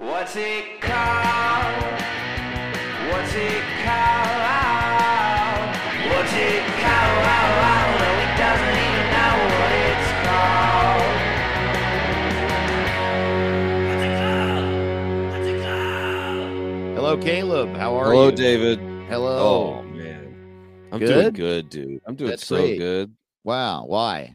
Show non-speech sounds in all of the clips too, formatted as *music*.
What's it called? What's it called? What's it called? No, he doesn't even know what it's called. What's it called? What's it called? Hello, Caleb. How are Hello, you? Hello, David. Hello. Oh man, I'm Good? doing good, dude. I'm doing That's so great. good. Wow. Why?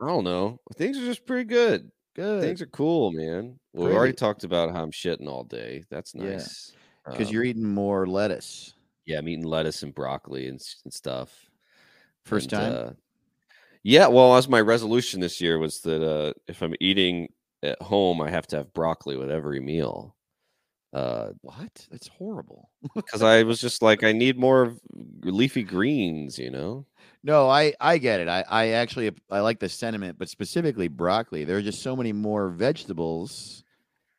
I don't know. Things are just pretty good. Good. Things are cool, man. Well, we already talked about how I'm shitting all day. That's nice. Because Um, you're eating more lettuce. yeah, I'm eating lettuce and broccoli and, and stuff. First And, time? uh, yeah. Well, as my resolution this year was that uh, if I'm eating at home, I have to have broccoli with every meal. Uh, What? That's horrible. because I was just like, I need more leafy greens, you know. No, I I get it. I I actually I like the sentiment, but specifically broccoli. There are just so many more vegetables,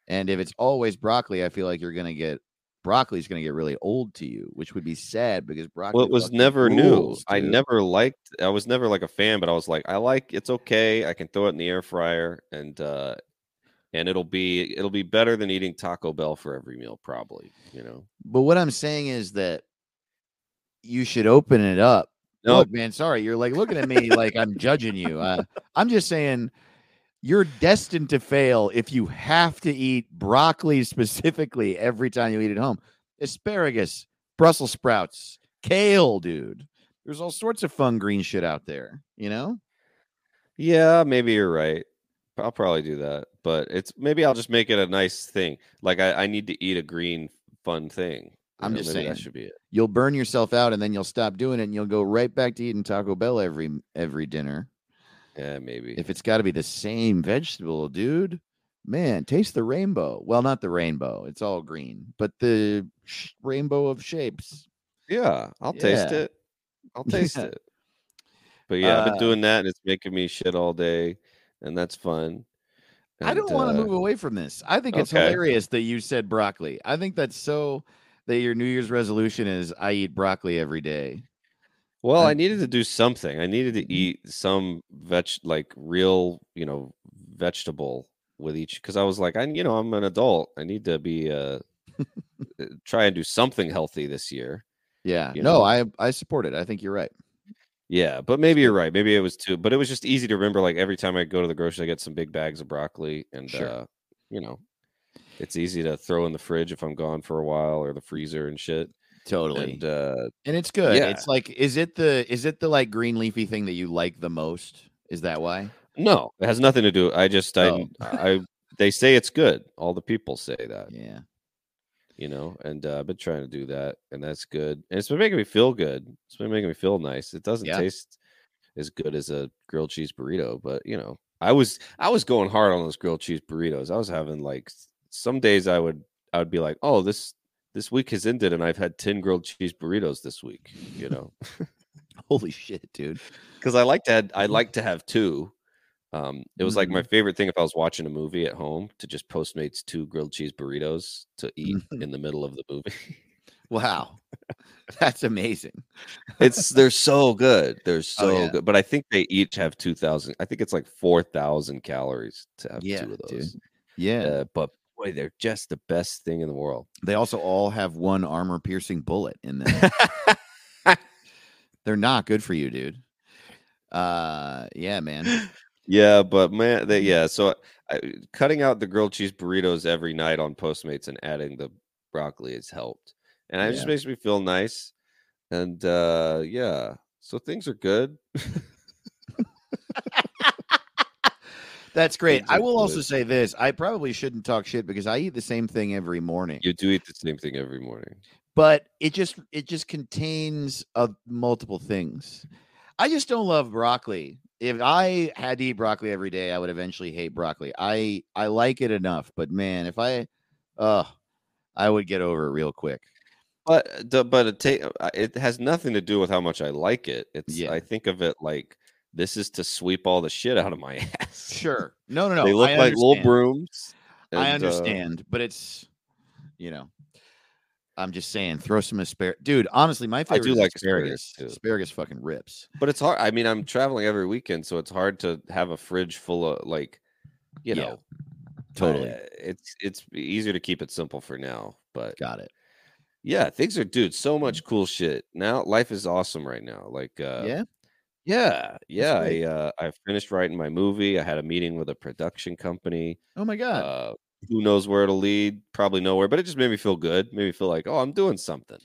and if it's always broccoli, I feel like you're gonna get broccoli's gonna get really old to you, which would be sad because broccoli. Well, it was never new. I never liked. I was never like a fan, but I was like, I like. It's okay. I can throw it in the air fryer, and uh and it'll be it'll be better than eating Taco Bell for every meal, probably. You know. But what I'm saying is that you should open it up. No, Look, man, sorry, you're like looking at me like I'm judging you. Uh, I'm just saying you're destined to fail if you have to eat broccoli specifically every time you eat at home. Asparagus, Brussels sprouts, kale, dude. There's all sorts of fun green shit out there, you know? yeah, maybe you're right. I'll probably do that, but it's maybe I'll just make it a nice thing. Like I, I need to eat a green fun thing. I'm know, just maybe that should be it. You'll burn yourself out and then you'll stop doing it and you'll go right back to eating Taco Bell every every dinner. Yeah, maybe. if it's got to be the same vegetable, dude, man, taste the rainbow. Well, not the rainbow; it's all green, but the sh- rainbow of shapes. Yeah, I'll taste it. I'll *laughs* taste Yeah. it. But yeah, I've Uh, been doing that and it's making me shit all day, and that's fun. I don't want to uh, move away from this. I think it's okay. hilarious that you said broccoli. I think that's so that your New Year's resolution is I eat broccoli every day. Well, I'm- I needed to do something. I needed Mm-hmm. to eat some veg, like real, you know, vegetable with each. Because I was like, I, you know, I'm an adult. I need to be uh, *laughs* uh, try and do something healthy this year. Yeah, You no, know? I I support it. I think you're right. Yeah, but maybe you're right. Maybe it was too. But it was just easy to remember. Like every time I go to the grocery, I get some big bags of broccoli, and Sure. uh, you know, it's easy to throw in the fridge if I'm gone for a while or the freezer and shit. Totally, And uh, and it's good. yeah. It's like, is it the is it the like green leafy thing that you like the most? Is that why? no, it has nothing to do. I just Oh. I I they say it's good. All the people say that. Yeah. you know, and uh, I've been trying to do that, and that's good. And it's been making me feel good. It's been making me feel nice. It doesn't Yeah. taste as good as a grilled cheese burrito, but you know, I was I was going hard on those grilled cheese burritos. I was having like some days I would I would be like, oh this this week has ended, and I've had ten grilled cheese burritos this week. You know, *laughs* Holy shit, dude. because I like to had, I like to have two. Um, it was like my Mm-hmm. favorite thing if I was watching a movie at home to just Postmates two grilled cheese burritos to eat Mhm. in the middle of the movie. Wow. *laughs* That's amazing. it's they're *laughs* so good. They're so Oh, yeah. good. But I think they each have two thousand. I think it's like four thousand calories to have Yeah, two of dude. those. Yeah. Uh, but boy, they're just the best thing in the world. They also all have one armor piercing bullet in them. *laughs* They're not good for you, dude. Uh yeah, man. yeah, but man, they, yeah. So I, cutting out the grilled cheese burritos every night on Postmates and adding the broccoli has helped, and it just makes me feel nice. And uh yeah, so things are good. *laughs* That's great. I will also say this. I probably shouldn't talk shit because I eat the same thing every morning. You do eat the same thing every morning. but it just it just contains of multiple things. I just don't love broccoli. If I had to eat broccoli every day, I would eventually hate broccoli. I I like it enough, but man, if I uh I would get over it real quick. But but it ta- uh, it has nothing to do with how much I like it. It's Yeah. I think of it like this is to sweep all the shit out of my *laughs* ass. Sure. No, no, no. they look I like little brooms. I and, uh, understand, but it's you know, I'm just saying, throw some asparagus, dude. Honestly, my favorite. I do is like asparagus. asparagus. Asparagus fucking rips. but it's hard. I mean, I'm traveling every weekend, so it's hard to have a fridge full of like, you Yeah. know, Totally. Uh, it's it's easier to keep it simple for now, but Got it. yeah, things are dude, so much cool shit. Now life is awesome right now. Like uh yeah. Yeah, yeah. I uh I finished writing my movie. I had a meeting with a production company. Oh my god. Uh who knows where it'll lead? Probably nowhere, but it just made me feel good. Made me feel like, oh, I'm doing something.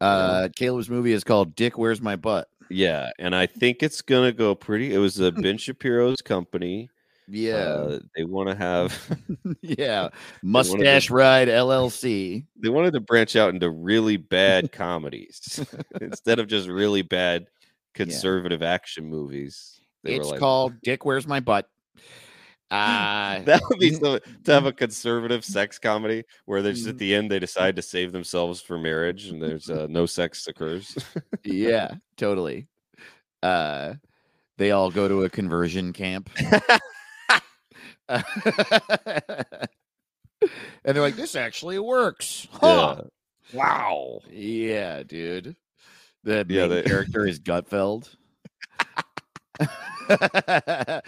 Uh, Caleb's movie is called Dick Where's My Butt. Yeah, and I think it's gonna go pretty. It was uh, *laughs* Ben Shapiro's company. Yeah. Uh, they want to have *laughs* *laughs* yeah. wanted to- Mustache Ride LLC. they wanted to branch out into really bad comedies instead of just really bad conservative action movies. They it's were like, called Dick Where's My Butt. *laughs* Uh, that would be so to have a conservative sex comedy where they just at the end they decide to save themselves for marriage and there's uh, no sex occurs. yeah, totally. Uh, they all go to a conversion camp. *laughs* and they're like, this actually works. Huh. Yeah. Wow. Yeah, dude. The Yeah, main they- character is Gutfeld. *laughs*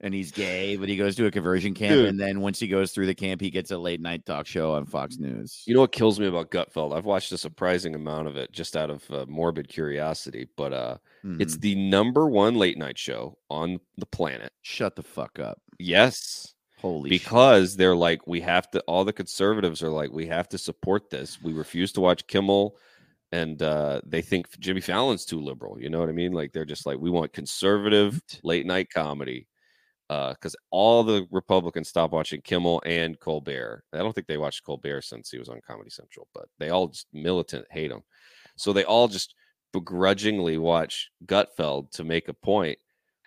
and he's gay, but he goes to a conversion camp. Dude. And then once he goes through the camp, he gets a late night talk show on Fox News. You know what kills me about Gutfeld? I've watched a surprising amount of it just out of uh, morbid curiosity, but uh, it's Mhm. the number one late night show on the planet. shut the fuck up. Yes, Holy shit. because they're like, we have to. All the conservatives are like, we have to support this. We refuse to watch Kimmel, and uh, they think Jimmy Fallon's too liberal. You know what I mean? Like they're just like, we want conservative late night comedy. Because all the Republicans stopped watching Kimmel and Colbert. I don't think they watched Colbert since he was on Comedy Central, but they all just militant hate him. So they all just begrudgingly watch Gutfeld to make a point.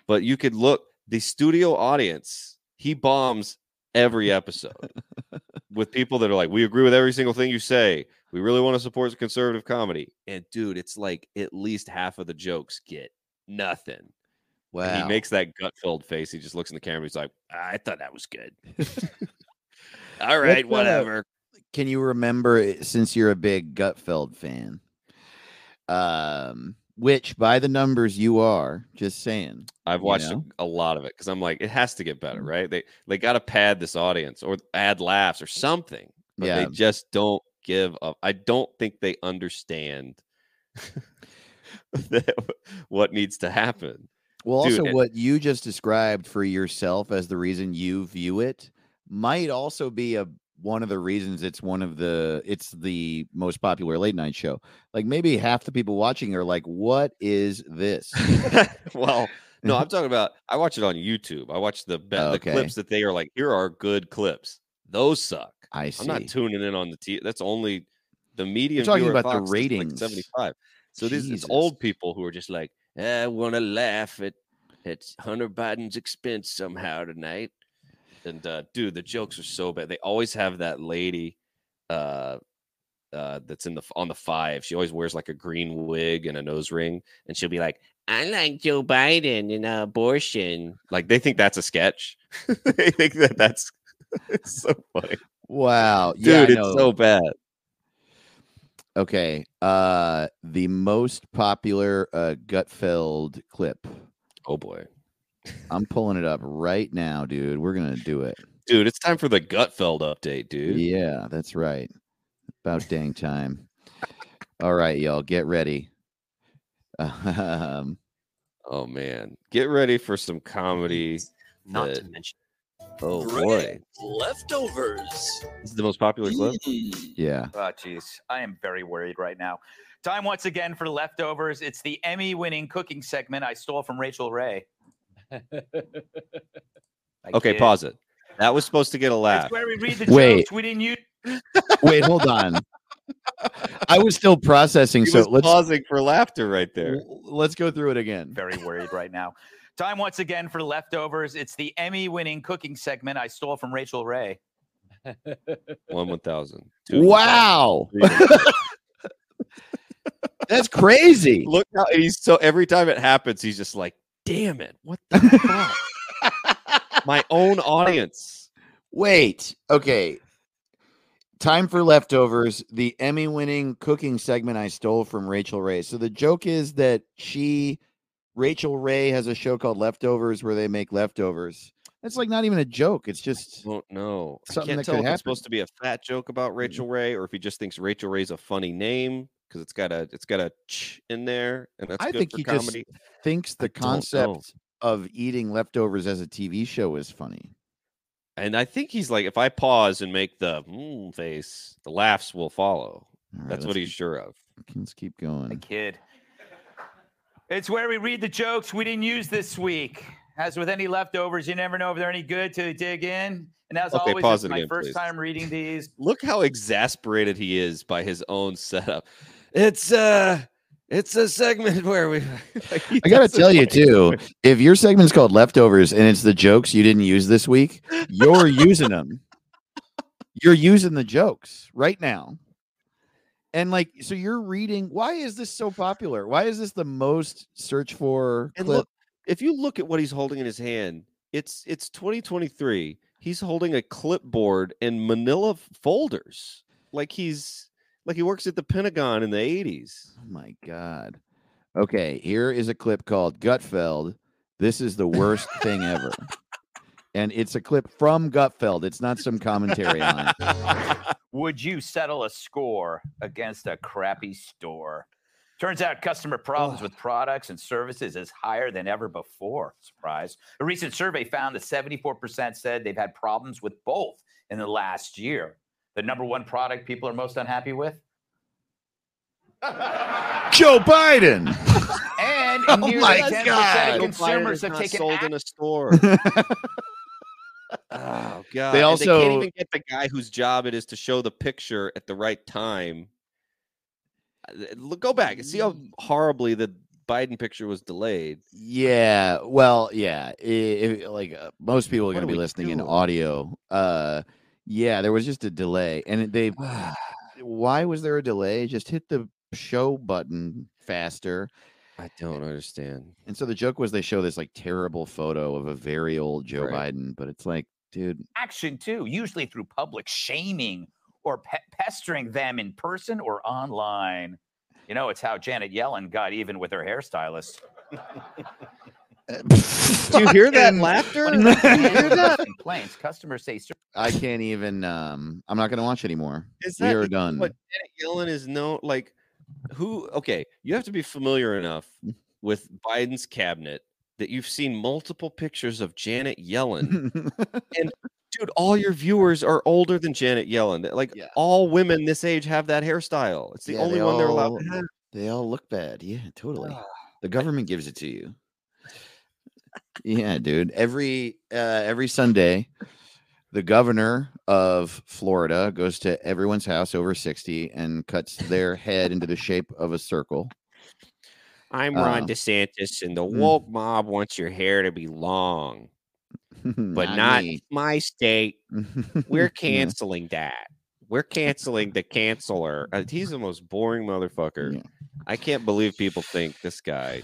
But you could look the studio audience, he bombs every episode with people that are like, We agree with every single thing you say. We really want to support conservative comedy. And dude, it's like at least half of the jokes get nothing. wow. And he makes that Gutfeld face. He just looks in the camera. He's like, I thought that was good. *laughs* *laughs* All right, whatever. Can you remember since you're a big Gutfeld fan? Um, which by the numbers you are, just saying. I've watched a- know? a, lot of it because I'm like, it has to get better, Mm. right? They they got to pad this audience or add laughs or something, but Yeah. they just don't give up. I don't think they understand *laughs* that- what needs to happen. Well, Dude, also and- what you just described for yourself as the reason you view it might also be a one of the reasons it's one of the it's the most popular late night show. Like maybe half the people watching are like, "What is this?" *laughs* well, no, I'm *laughs* talking about. I watch it on YouTube. I watch the be- Oh, the okay. clips that they are like. Here are good clips. Those suck. I see. I'm not tuning in on the T. That's only the median. talking viewer at about the Fox like, ratings. 75. So these it's old people who are just like, eh, I want to laugh at at Hunter Biden's expense somehow tonight. And uh, dude, the jokes are so bad. They always have that lady uh, uh, that's in the on the five. She always wears like a green wig and a nose ring, and she'll be like, "I like Joe Biden and abortion." Like they think that's a sketch. *laughs* they think that that's it's *laughs* so funny, wow. dude. yeah, it's so bad. Okay. Uh the most popular uh Gutfeld clip. Oh boy, I'm pulling it up right now, dude. We're gonna do it. dude, it's time for the Gutfeld update, dude. Yeah, that's right. About dang time. All right, y'all, get ready. *laughs* Um, Oh man, get ready for some comedy. Not to mention Oh boy, leftovers. this is the most popular clip. Mm. yeah. Oh, jeez. I am very worried right now. Time once again for leftovers. It's the Emmy winning cooking segment I stole from Rachael Ray. *laughs* I Okay, kid. pause it. That was supposed to get a laugh. That's where we read the Wait. jokes. We didn't use. Wait, hold on. I was still processing, He so was let's pausing for laughter right there. let's go through it again. Very worried right now. Time once again for leftovers. It's the Emmy winning cooking segment I stole from Rachael Ray. *laughs* One one thousand. two Wow, thousand, *laughs* that's crazy. Look how he's so every time it happens, he's just like, "Damn it! What *laughs* the fuck?" My own audience. Wait, okay. Time for leftovers. The Emmy winning cooking segment I stole from Rachael Ray. So the joke is that she, Rachael Ray, has a show called Leftovers where they make leftovers. It's like not even a joke. It's just don't know. Something I that can't tell could if happen. it's supposed to be a fat joke about Rachel mm-hmm. Ray or if he just thinks Rachael Ray's a funny name because it's got a it's got a ch in there and that's I good think for he just thinks the I don't know. concept of eating leftovers as a TV show is funny. And I think he's like, if I pause and make the mm face, the laughs will follow. All right, That's what let's he's keep- sure of. Let's keep A going. kid. It's where we read the jokes we didn't use this week. As with any leftovers, you never know if they're any good till you dig in. And as Okay, always, pause it's it my again, first please. time reading these. Look how exasperated he is by his own setup. It's uh it's a segment *laughs* where we like, I gotta *laughs* tell you too, *laughs* if your segment's called leftovers and it's the jokes you didn't use this week, you're using them. You're using the jokes right now. And like, so you're reading. Why is this so popular? Why is this the most search for And clip? look, if you look at what he's holding in his hand, it's it's 2023. He's holding a clipboard and manila folders. Like he's like he works at the Pentagon in the 80s. Oh my god. Okay, here is a clip called Gutfeld. This is the worst thing ever. And it's a clip from Gutfeld. It's not some commentary on it. *laughs* Would you settle a score against a crappy store? Turns out customer problems with products and services is higher than ever before. Surprise. A recent survey found that 74% said they've had problems with both in the last year. The number one product people are most unhappy with? *laughs* Joe Biden. And *laughs* Oh my 10% God. of consumers is have taken sold action. in a store. *laughs* Oh god! They And also- can't even get the guy whose job it is to show the picture at the right time. Uh, Look, go back and see how horribly the Biden picture was delayed. Yeah, well, yeah. i- If, like uh, most people are going to be we listening in audio. Uh, yeah, there was just a delay, and they. *sighs* *sighs* why was there a delay? Just hit the show button faster. I don't understand. And so the joke was they show this like terrible photo of a very old Joe Right. Biden, but it's like, dude, action too, usually through public shaming or pe- pestering them in person or online. You know, it's how Janet Yellen got even with her hairstylist. *laughs* Do you hear that laughter? When it comes to complaints, customers say I can't even. Um, I'm not going to watch anymore. Is We that are done. What Janet Yellen is known like? Who? Okay, you have to be familiar enough Mm. with Biden's cabinet that you've seen multiple pictures of Janet Yellen. *laughs* And dude, all your viewers are older than Janet Yellen. Like Yeah. all women this age have that hairstyle. It's the Yeah, only they one they're allowed all- to have. they all look bad. Yeah, totally. The government gives it to you. Yeah, dude. Every uh, every Sunday, the governor of Florida goes to everyone's house over 60 and cuts their head into the shape of a circle. I'm Ron Ron DeSantis, and the mm. woke mob wants your hair to be long, but not, me. my state. We're *laughs* Yeah. canceling that. We're canceling the canceler. Uh, he's the most boring motherfucker. Yeah. I can't believe people think this guy.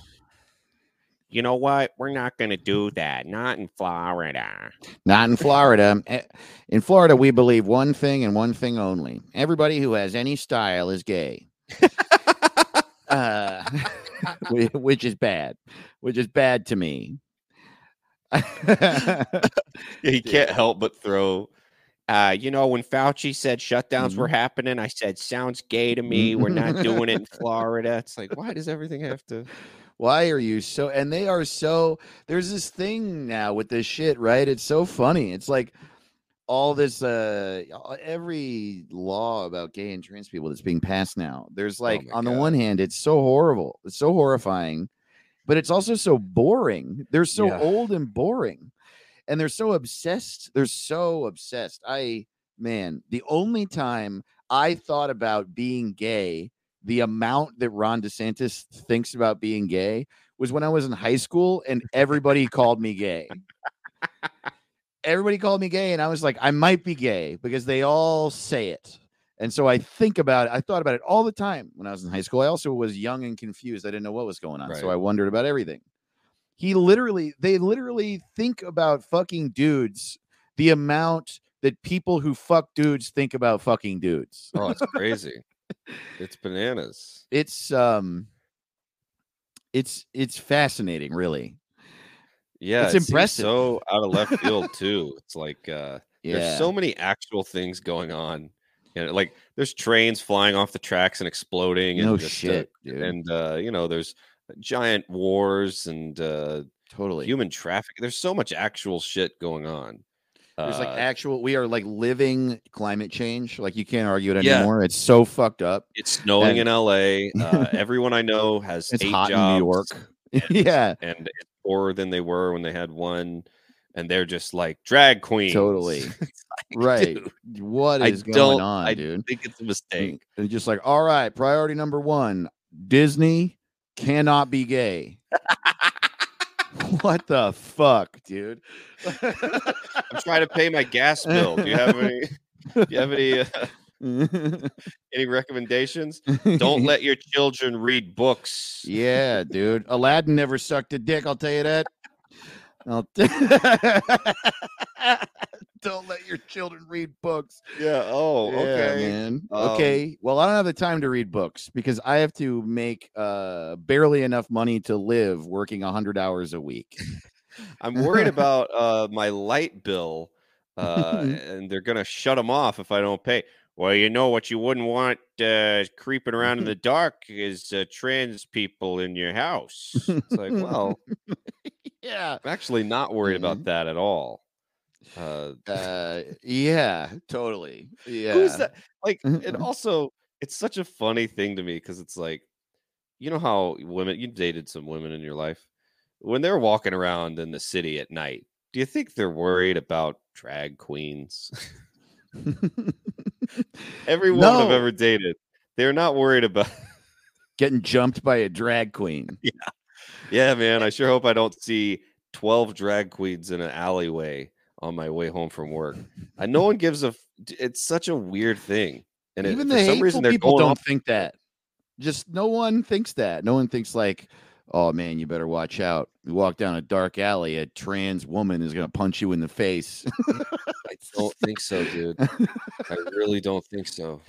You know what? We're not going to do that. Not in Florida. Not in Florida. Eh, In Florida, we believe one thing and one thing only. Everybody who has any style is gay. *laughs* uh, *laughs* which is bad. Which is bad to me. he can't *laughs* help but throw. Uh, you know, when Fauci said shutdowns were happening, I said, "Sounds gay to me. We're not doing it in Florida." It's like, why does everything have to? Why are you so? And they are so. There's this thing now with this shit, right? It's so funny. It's like all this, uh, every law about gay and trans people that's being passed now. There's like, my on the one hand, it's so horrible, it's so horrifying, but it's also so boring. They're so Yeah. old and boring, and they're so obsessed. They're so obsessed. I, man, the only time I thought about being gay the amount that Ron DeSantis thinks about being gay was when I was in high school and everybody called me gay. Everybody called me gay, and I was like, I might be gay because they all say it. And so I think about it. I thought about it all the time when I was in high school. I also was young and confused. I didn't know what was going on. So I wondered about everything. He literally, they literally think about fucking dudes the amount that people who fuck dudes think about fucking dudes. Oh, it's crazy. It's bananas. it's um it's it's fascinating really Yeah, It's it impressive. So out of left field *laughs* too. It's like uh, Yeah. there's so many actual things going on. You know, like there's trains flying off the tracks and exploding. And no just, uh, shit, dude. and uh, you know, there's giant wars and uh, totally. human traffic. There's so much actual shit going on. There's like Uh, actual. We are like living climate change. Like you can't argue it Yeah. anymore. It's so fucked up. it's snowing in LA. *laughs* Uh, everyone I know has It's eight hot jobs, in New York. *laughs* yeah, and it's poorer than they were when they had one. And they're just like drag queens. *laughs* Totally. Right. dude, What I is going don't- on, I dude? I think it's a mistake. and just like, all right, priority number one: Disney cannot be gay. *laughs* what the fuck, dude? I'm trying to pay my gas bill. Do you have any? Do you have any? Uh, *laughs* any recommendations? Don't let your children read books. Yeah, dude. Aladdin never sucked a dick. I'll tell you that. *laughs* Don't let your children read books. Yeah. Oh, Yeah, okay. man. Um, okay. Well, I don't have the time to read books because I have to make uh barely enough money to live working hundred hours a week. *laughs* I'm worried about uh, my light bill, uh, *laughs* and they're gonna shut them off if I don't pay. Well, you know what you wouldn't want uh, creeping around in the dark is uh, trans people in your house. It's like, well, yeah. I'm actually not worried Mhm. about that at all. Uh, *laughs* Uh yeah, totally. Yeah. Who's that? Like, and Mhm. also, it's such a funny thing to me because it's like, you know how women, you dated some women in your life when they're walking around in the city at night. Do you think they're worried about drag queens? *laughs* Every woman I've ever dated, they're not worried about. Getting jumped by a drag queen. *laughs* yeah, man. I sure hope I don't see 12 drag queens in an alleyway on my way home from work. I, no one gives a. f- It's such a weird thing. And it, Even for the some hateful reason, they're people don't off think that. Just no one thinks that. No one thinks like, oh man, you better watch out. You walk down a dark alley, a trans woman is gonna punch you in the face. I don't think so, dude. *laughs* I really don't think so.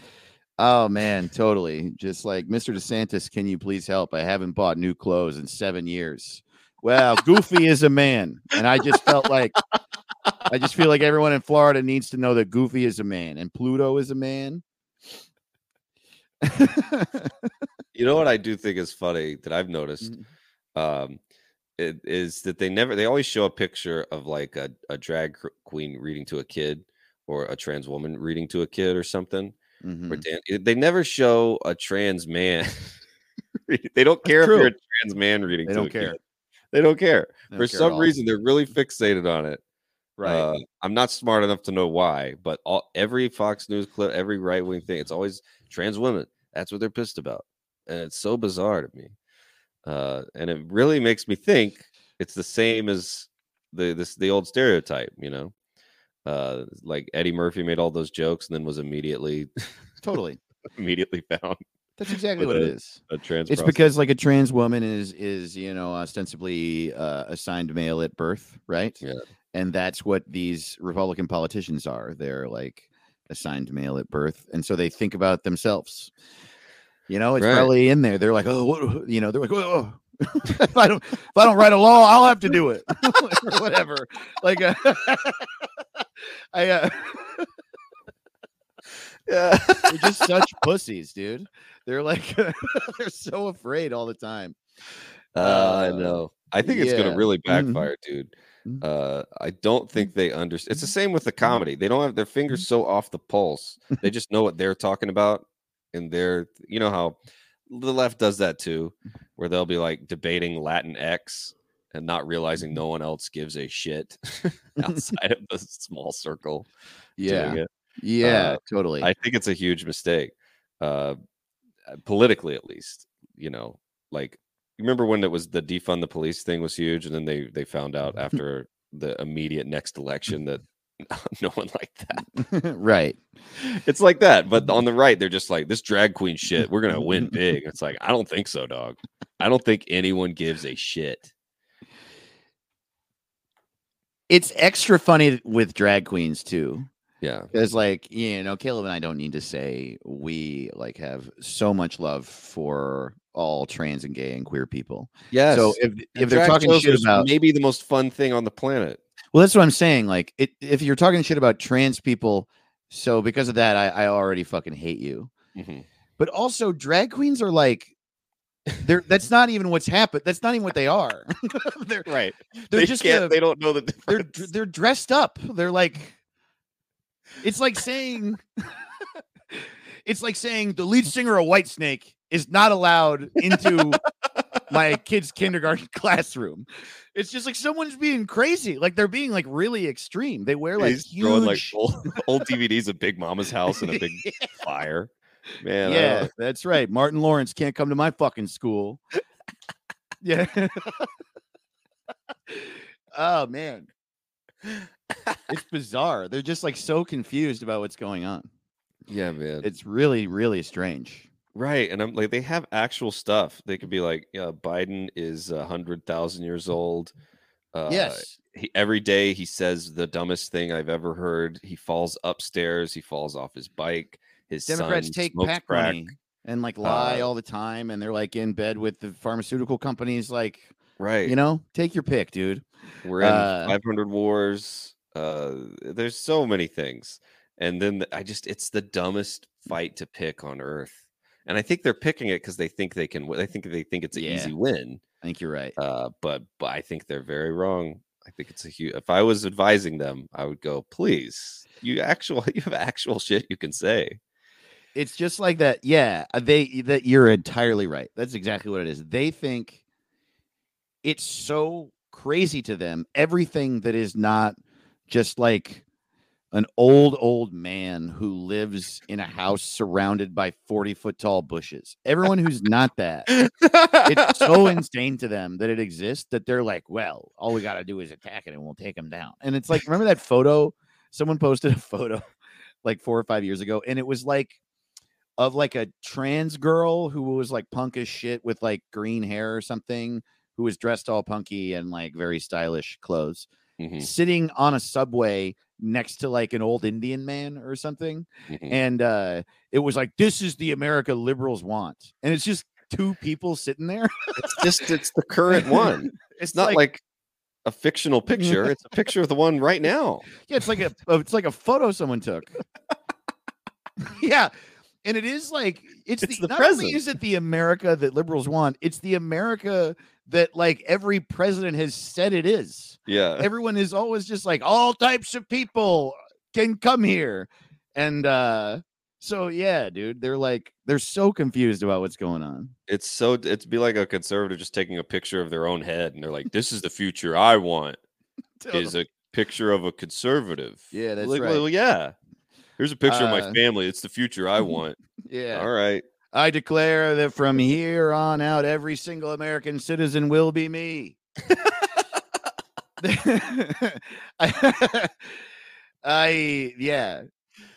Oh man, totally. Just like Mr. DeSantis, can you please help? I haven't bought new clothes in seven years. Well, Goofy is a man, and I just felt like I just feel like everyone in Florida needs to know that Goofy is a man and Pluto is a man. *laughs* You know what I do think is funny that I've noticed Mhm. um, it, is that they never they always show a picture of like a, a drag queen reading to a kid or a trans woman reading to a kid or something. Mhm. dan- they never show a trans man. *laughs* they don't care if you're a trans man reading They don't care. They don't care. They For don't care some reason, they're really fixated on it. right? Uh, I'm not smart enough to know why, but all, every Fox News clip, every right wing thing, it's always trans women. That's what they're pissed about, and it's so bizarre to me. Uh, and it really makes me think it's the same as the this the old stereotype, you know. Uh, like Eddie Murphy made all those jokes and then was immediately totally. *laughs* immediately found That's exactly what it a- is. a trans. It's because like a trans woman is is you know ostensibly uh, assigned male at birth, right? Yeah. And that's what these Republican politicians are. They're like assigned male at birth, and so they think about themselves. You know, it's Right. probably in there. They're like, oh, what, you know, they're like, oh, if I don't, if I don't write a law, I'll have to do it, *laughs* whatever. Like, uh, *laughs* I, uh, yeah. *laughs* they're just such pussies, dude. They're like, they're so afraid all the time. Uh, I know. I think it's gonna really Mhm. backfire, dude. Mhm. Uh, I don't think they understand. It's the same with the comedy. They don't have their fingers so off the pulse. They just know what they're talking about, and they're you know how the left does that too, where they'll be like debating Latinx and not realizing no one else gives a shit *laughs* *laughs* outside of the small circle. Yeah. Yeah, Uh, totally. I think it's a huge mistake, uh, politically at least. You know, like you remember when it was the defund the police thing was huge, and then they they found out *laughs* after the immediate next election that *laughs* no one liked that. *laughs* right. It's like that, but on the right, they're just like this drag queen shit. We're gonna win big. *laughs* It's like I don't think so, dog. I don't think anyone gives a shit. It's extra funny with drag queens too, Yeah. Because like you know, Caleb and I don't need to say we like have so much love for all trans and gay and queer people. Yes. So if if they're talking shit about maybe the most fun thing on the planet. Well, that's what I'm saying. Like it, if you're talking shit about trans people, so because of that, I, I already fucking hate you. Mhm. But also, drag queens are like. They're that's not even what's happened. That's not even what they are. *laughs* they're Right. they're they just can't, a- they don't know that they're they're dressed up. They're like it's like saying *laughs* it's like saying the lead singer of Whitesnake is not allowed into *laughs* my kid's kindergarten *laughs* classroom. It's just like someone's being crazy. Like they're being like really extreme. They wear like He's throwing like huge old, *laughs* old DVDs of Big Momma's house and a big *laughs* fire. Man, yeah, that's right. Martin Lawrence can't come to my fucking school. yeah. oh man. It's bizarre. They're just like so confused about what's going on. yeah, man. It's really, really strange. Right, and I'm like, they have actual stuff. They could be like, yeah, Biden is a hundred thousand years old. Uh, yes. he, every day he says the dumbest thing I've ever heard. He falls upstairs. He falls off his bike. His Democrats son take PAC crack. money and like lie Uh, all the time and they're like in bed with the pharmaceutical companies like Right, you know take your pick dude we're in uh, 500 wars. Uh, there's so many things, and then the- I just it's the dumbest fight to pick on earth. And I think they're picking it because they think they can. win. I think they think it's an Yeah. easy win. i think you're right uh, but but I think they're very wrong. I think it's a huge. If I was advising them, I would go, please, you actual, *laughs* you have actual shit you can say. it's just like that yeah uh, they that you're entirely right that's exactly what it is they think it's so crazy to them everything that is not just like an old old man who lives in a house surrounded by 40 foot tall bushes everyone who's not that it's *laughs* so insane to them that it exists that they're like, well, all we got to do is attack it and we'll take them down. And it's like, remember that photo? Someone posted a photo *laughs* like four or five years ago, and it was like of like a trans girl who was like punk as shit with like green hair or something, who was dressed all punky and like very stylish clothes, Mhm, sitting on a subway next to like an old Indian man or something mhm. and uh it was like this is the america liberals want and it's just two people sitting there It's just it's the current one. *laughs* It's not like, a fictional picture. *laughs* It's a picture of the one right now. yeah it's like a oh, it's like a photo someone took *laughs* yeah and it is like it's, It's the, the not only is it the america that liberals want it's the america that like every president has said it is Yeah, *laughs* everyone is always just like all types of people can come here and uh so yeah dude they're like they're so confused about what's going on it's so it's be like a conservative just taking a picture of their own head, and they're like, "This is the *laughs* future I want." Is a picture of a conservative. Yeah, that's like, right. Well, yeah. Here's a picture of Uh, my family. It's the future I *laughs* want. yeah All right. I declare that from here on out, every single American citizen will be me. *laughs* I, yeah.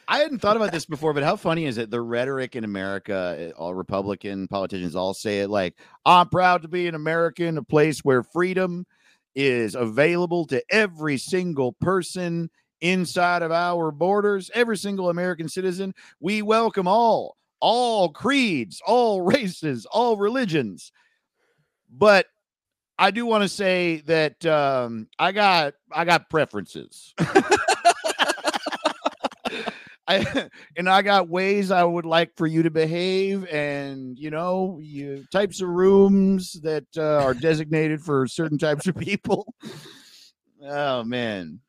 I hadn't thought about this before, but how funny is it? The rhetoric in America, eh, all Republican politicians all say it like, I'm proud to be an American, a place where freedom is available to every single person inside of our borders, every single American citizen. We welcome all, all creeds, all races, all religions. But I do want to say that um, I got I got preferences. *laughs* I and I got ways I would like for you to behave, and you know, you types of rooms that uh, are designated for certain types of people. Oh man,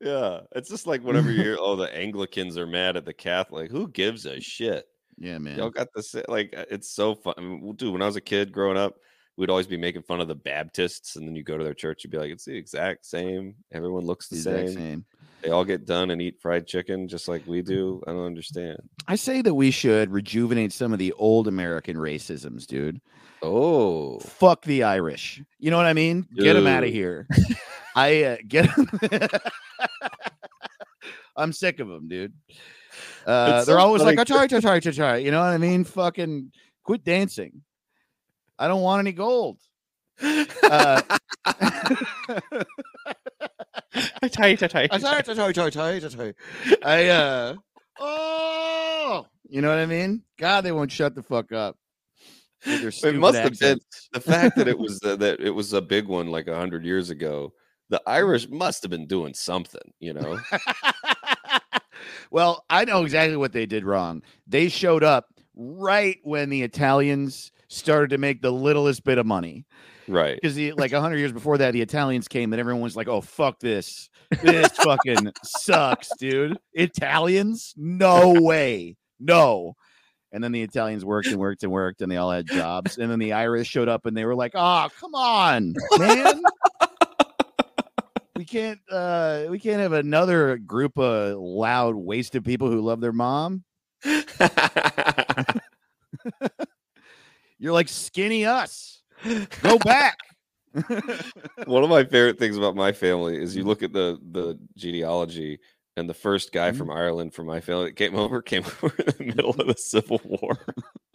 Yeah. It's just like *laughs* whenever you hear, oh, the Anglicans are mad at the Catholic. Who gives a shit? Yeah, man. Y'all got this. Like, uh, it's so fun. I mean, dude, when I was a kid growing up, we'd always be making fun of the Baptists, and then you go to their church, you'd be like, it's the exact same. Everyone looks the Exact same. same. They all get done and eat fried chicken just like we do. I don't understand. I say that we should rejuvenate some of the old American racisms, dude. Oh, Fuck the Irish. You know what I mean? Get them out of here. I uh, *laughs* get 'em- *laughs* I'm sick of them, dude. Uh, they're so always like, funny. "Atari, atari, atari." You know what I mean? Fucking quit dancing. I don't want any gold. Uh, I uh oh, you know what I mean? God, they won't shut the fuck up. It must have been the fact that it *laughs* was uh, that it was a big one like a hundred years ago. The Irish must have been doing something, you know. *laughs* well, I know exactly what they did wrong. They showed up right when the Italians started to make the littlest bit of money. right. Because like a hundred years before that, the Italians came and everyone was like, "Oh fuck this! This *laughs* fucking sucks, dude! Italians? No way, no!" And then the Italians worked and worked and worked, and they all had jobs. And then the Irish showed up, and they were like, "Oh, come on, man! We can't, uh, we can't have another group of loud, wasted people who love their mom. *laughs* You're like skinny us. Go back." *laughs* One of my favorite things about my family is you look at the the genealogy, and the first guy Mhm. from Ireland from my family that came over came *laughs* over in the middle of the Civil War.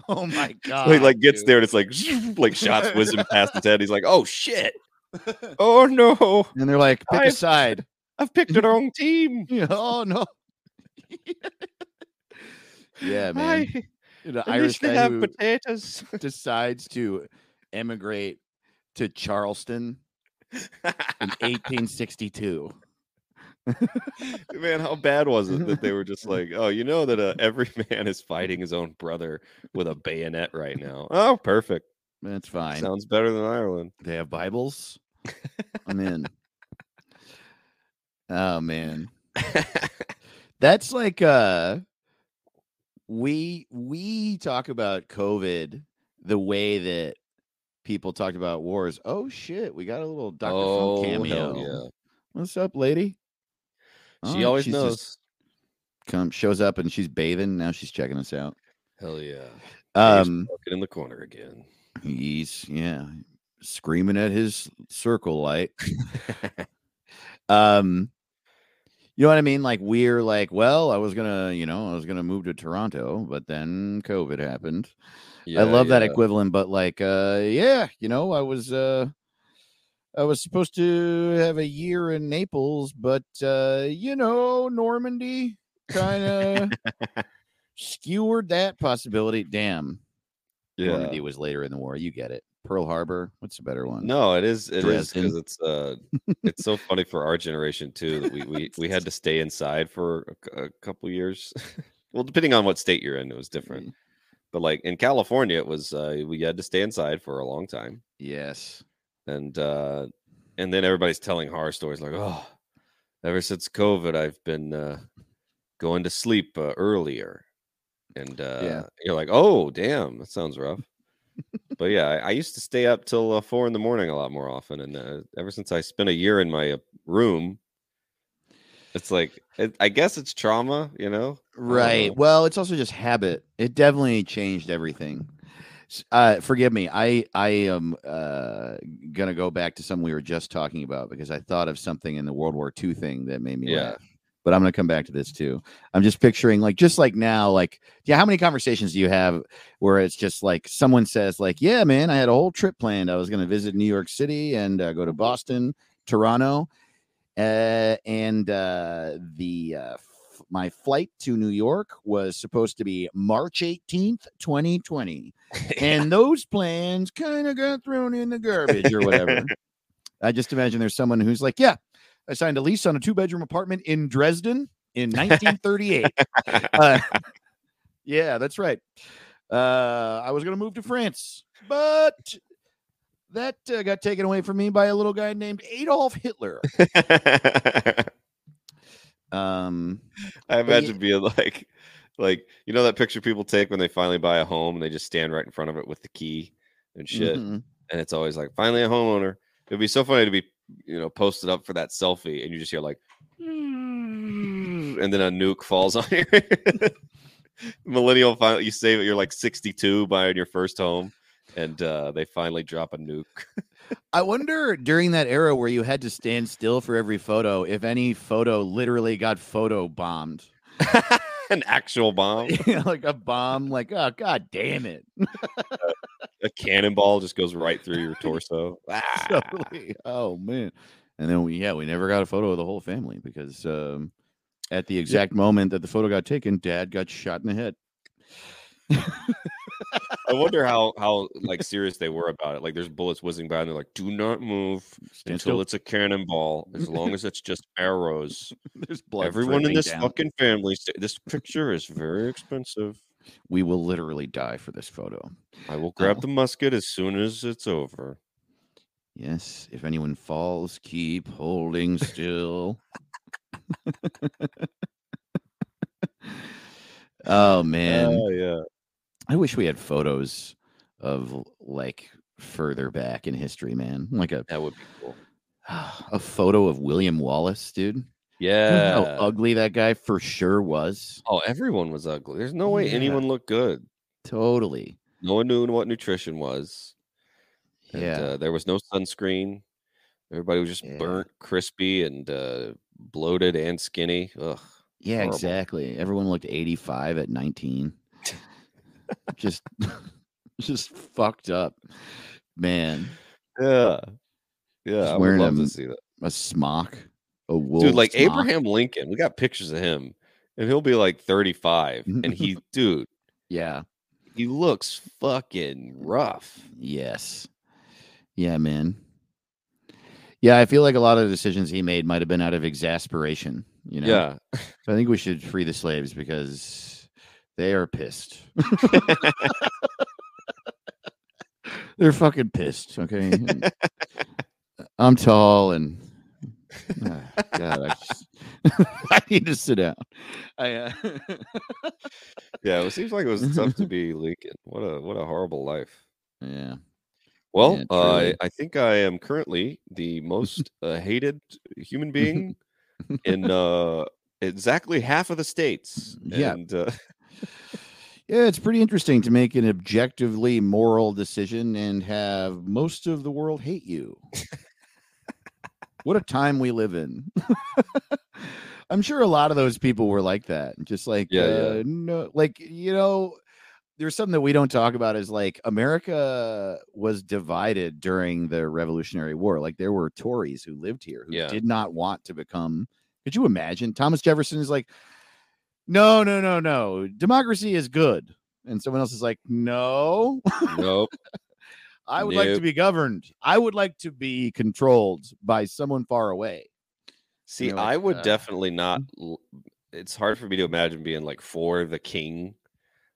Oh my god! So he like gets dude. there and it's like like shots whizzing past his head. He's like, "Oh shit! *laughs* Oh no! and they're like, pick a I've- side. I've picked the wrong team." *laughs* Yeah, oh no. *laughs* yeah, man. I The at Irish guy have who potatoes. decides to emigrate to Charleston in 1862. Man, how bad was it that they were just like, "Oh, you know that uh, every man is fighting his own brother with a bayonet right now." Oh, perfect. That's fine. Sounds better than Ireland. they have Bibles. I'm in. *laughs* Oh man. That's like uh we we talk about COVID the way that people talked about wars. Oh shit, we got a little Dr. oh, Phil cameo. yeah. What's up, lady? She Oh, always knows. Come shows up and she's bathing. Now she's checking us out. Hell yeah. Um in the corner again. He's yeah, screaming at his circle light. um you know what I mean? Like we're like, well, I was gonna, you know, I was gonna move to Toronto, but then COVID happened. I love that equivalent, but like, uh, yeah, you know, I was, uh, I was supposed to have a year in Naples, but uh, you know, Normandy kind of *laughs* skewered that possibility. Damn, Yeah. Normandy was later in the war. You get it. Pearl Harbor. What's a better one? No, it is. It is Dresden. because it's uh, *laughs* it's so funny for our generation too that we we we had to stay inside for a, a couple years. *laughs* well, depending on what state you're in, it was different. But like in California, it was uh, we had to stay inside for a long time, Yes. and uh, and then everybody's telling horror stories like, oh, ever since COVID, I've been uh, going to sleep uh, earlier, and uh, you're like, oh, damn, that sounds rough. but yeah, I, I used to stay up till uh, four in the morning a lot more often, and uh, ever since I spent a year in my uh, room, it's like it, I guess it's trauma, you know? Right. know. Well, it's also just habit. It definitely changed everything. Uh, forgive me. I I am uh, gonna go back to something we were just talking about because I thought of something in the World War II thing that made me Yeah. laugh. But I'm gonna come back to this too. I'm just picturing like just like now, like yeah, how many conversations do you have where it's just like someone says like, yeah, man, I had a whole trip planned. I was gonna visit New York City and uh, go to Boston, Toronto, uh, and uh, the uh, f- my flight to New York was supposed to be March 18th, 2020, *laughs* and those plans kind of got thrown in the garbage or whatever. *laughs* I just imagine there's someone who's like, "Yeah, I signed a lease on a two bedroom apartment in Dresden in *laughs* 1938." uh, yeah, that's right. Uh, I was going to move to France, but that uh, got taken away from me by a little guy named Adolf Hitler. *laughs* Um, I imagine being like, like you know that picture people take when they finally buy a home and they just stand right in front of it with the key and shit, mhm. and it's always like finally a homeowner. It'd be so funny to be, you know, posted up for that selfie and you just hear like, *laughs* and then a nuke falls on you. *laughs* Millennial finally, you save it. You're like 62 buying your first home, and uh, they finally drop a nuke. I wonder during that era where you had to stand still for every photo, if any photo literally got photo bombed. *laughs* An actual bomb, *laughs* like a bomb, like, oh god damn it. *laughs* a cannonball just goes right through your torso. *laughs* Ah. Totally. Oh man. And then we, yeah, we never got a photo of the whole family because um, at the exact moment that the photo got taken, dad got shot in the head. I wonder how how like serious they were about it. Like there's bullets whizzing by, and they're like, "Do not move Stand until still. it's a cannonball. As long as it's just arrows." *laughs* There's blood. Everyone in this down. fucking family, this picture is very expensive. We will literally die for this photo. I will grab Oh. the musket as soon as it's over. Yes. If anyone falls, keep holding still. *laughs* oh man. Oh yeah. I wish we had photos of like further back in history, man. Like a That would be cool. *sighs* a photo of William Wallace, dude. Yeah. How ugly that guy for sure was. Oh, everyone was ugly. There's no way Yeah. anyone looked good. Totally. No one knew what nutrition was. And, Yeah. uh, there was no sunscreen. Everybody was just Yeah. burnt, crispy, and uh, bloated and skinny. Ugh. yeah, horrible. exactly. Everyone looked 85 at 19. *laughs* just *laughs* just fucked up. Man. Yeah. Yeah. Just I would love a to see that. A smock. A wool Dude, like smock. Abraham Lincoln, we got pictures of him, and he'll be like 35. *laughs* and he, dude, Yeah. he looks fucking rough. Yes. Yeah, man. Yeah, I feel like a lot of the decisions he made might have been out of exasperation. You know, Yeah. I think we should free the slaves because they are pissed. *laughs* They're fucking pissed. Okay. I'm tall and Ah, God, I, just, *laughs* I need to sit down. I, uh, *laughs* Yeah. It seems like it was tough to be Lincoln. What a what a horrible life. yeah. Well, Yeah, uh. I think I am currently the most uh, hated human being in uh, exactly half of the states. Yeah. And, uh, Yeah, it's pretty interesting to make an objectively moral decision and have most of the world hate you. what a time we live in. *laughs* I'm sure a lot of those people were like that. Just like, Yeah, uh, yeah. no, like, you know, there's something that we don't talk about is like America was divided during the Revolutionary War. Like there were Tories who lived here who Yeah. did not want to become. Could you imagine? Thomas Jefferson is like, no, no, no, no. Democracy is good. And someone else is like, no, nope. *laughs* I would like to be governed. I would like to be controlled by someone far away. See, like, I would uh, definitely not. It's hard for me to imagine being like for the king,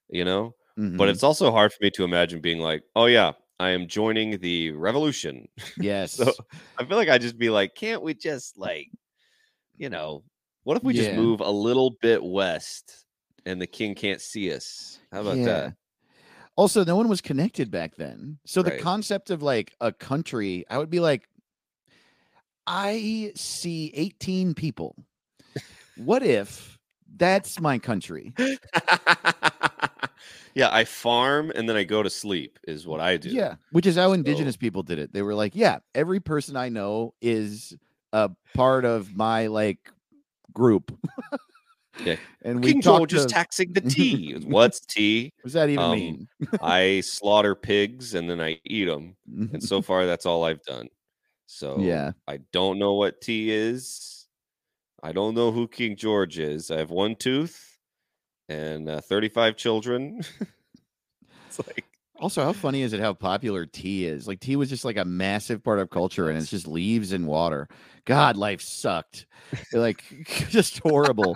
you know. Mhm. But it's also hard for me to imagine being like, oh yeah, I am joining the revolution. *laughs* yes. So I feel like I'd just be like, can't we just like, you know, what if we just move a little bit west and the king can't see us? How about Yeah. that? Also, no one was connected back then. So the concept of like a country, I would be like, I see 18 people. What if that's my country? *laughs* yeah, I farm and then I go to sleep is what I do. Yeah, which is how So- indigenous people did it. They were like, yeah, every person I know is a part of my like group. Yeah. *laughs* and we King talked George is to- taxing the *laughs* tea. What's tea? What does that even um, mean? *laughs* I slaughter pigs and then I eat them. And so far, that's all I've done. So Yeah. I don't know what tea is. I don't know who King George is. I have one tooth and uh, 35 children. it's like, Also, how funny is it how popular tea is? Like tea was just like a massive part of culture, and it's just leaves and water. God, life sucked. like *laughs* just horrible.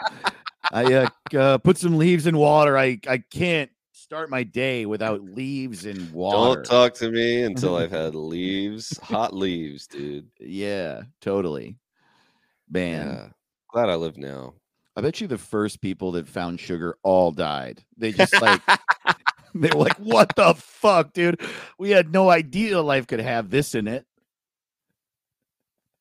I uh, uh, put some leaves in water. I I can't start my day without leaves and water. don't talk to me until I've had *laughs* leaves, hot leaves, dude. Yeah, totally. Man, Yeah. Glad I live now. I bet you the first people that found sugar all died. They just like *laughs* *laughs* they were like, "What the fuck, dude? We had no idea life could have this in it."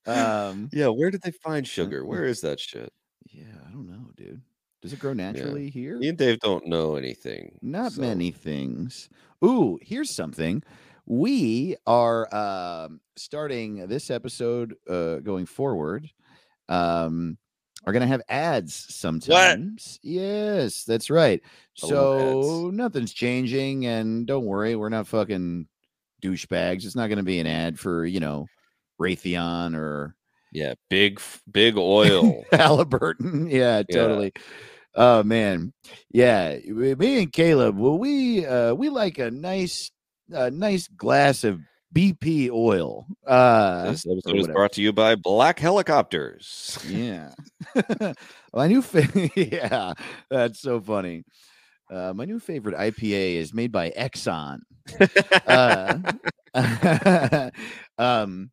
Um, yeah, where did they find sugar? Where is that shit? yeah, I don't know, dude. Does it grow naturally here? Me and Dave don't know anything. Not so- many things. Ooh, here's something. We are um, starting this episode uh, going forward. Um, are going to have ads sometimes. Yes, that's right. I. So nothing's changing, and don't worry, we're not fucking douchebags. It's not going to be an ad for you know Raytheon or Yeah, big big oil. *laughs* Halliburton. Yeah, Yeah. totally. Oh man, yeah. Me and Caleb, well, we uh, we like a nice, a nice glass of BP oil. Uh, this episode is brought to you by Black Helicopters. Yeah. *laughs* my new fa- *laughs* yeah, that's so funny. Uh, my new favorite IPA is made by Exxon. Uh, *laughs* um,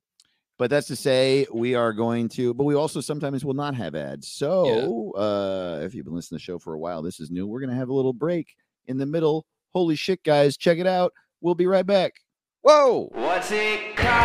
but that's to say, we are going to, but we also sometimes will not have ads. So, uh, if you've been listening to the show for a while, this is new. We're going to have a little break in the middle. Holy shit, guys, check it out. We'll be right back. Whoa! What's it called?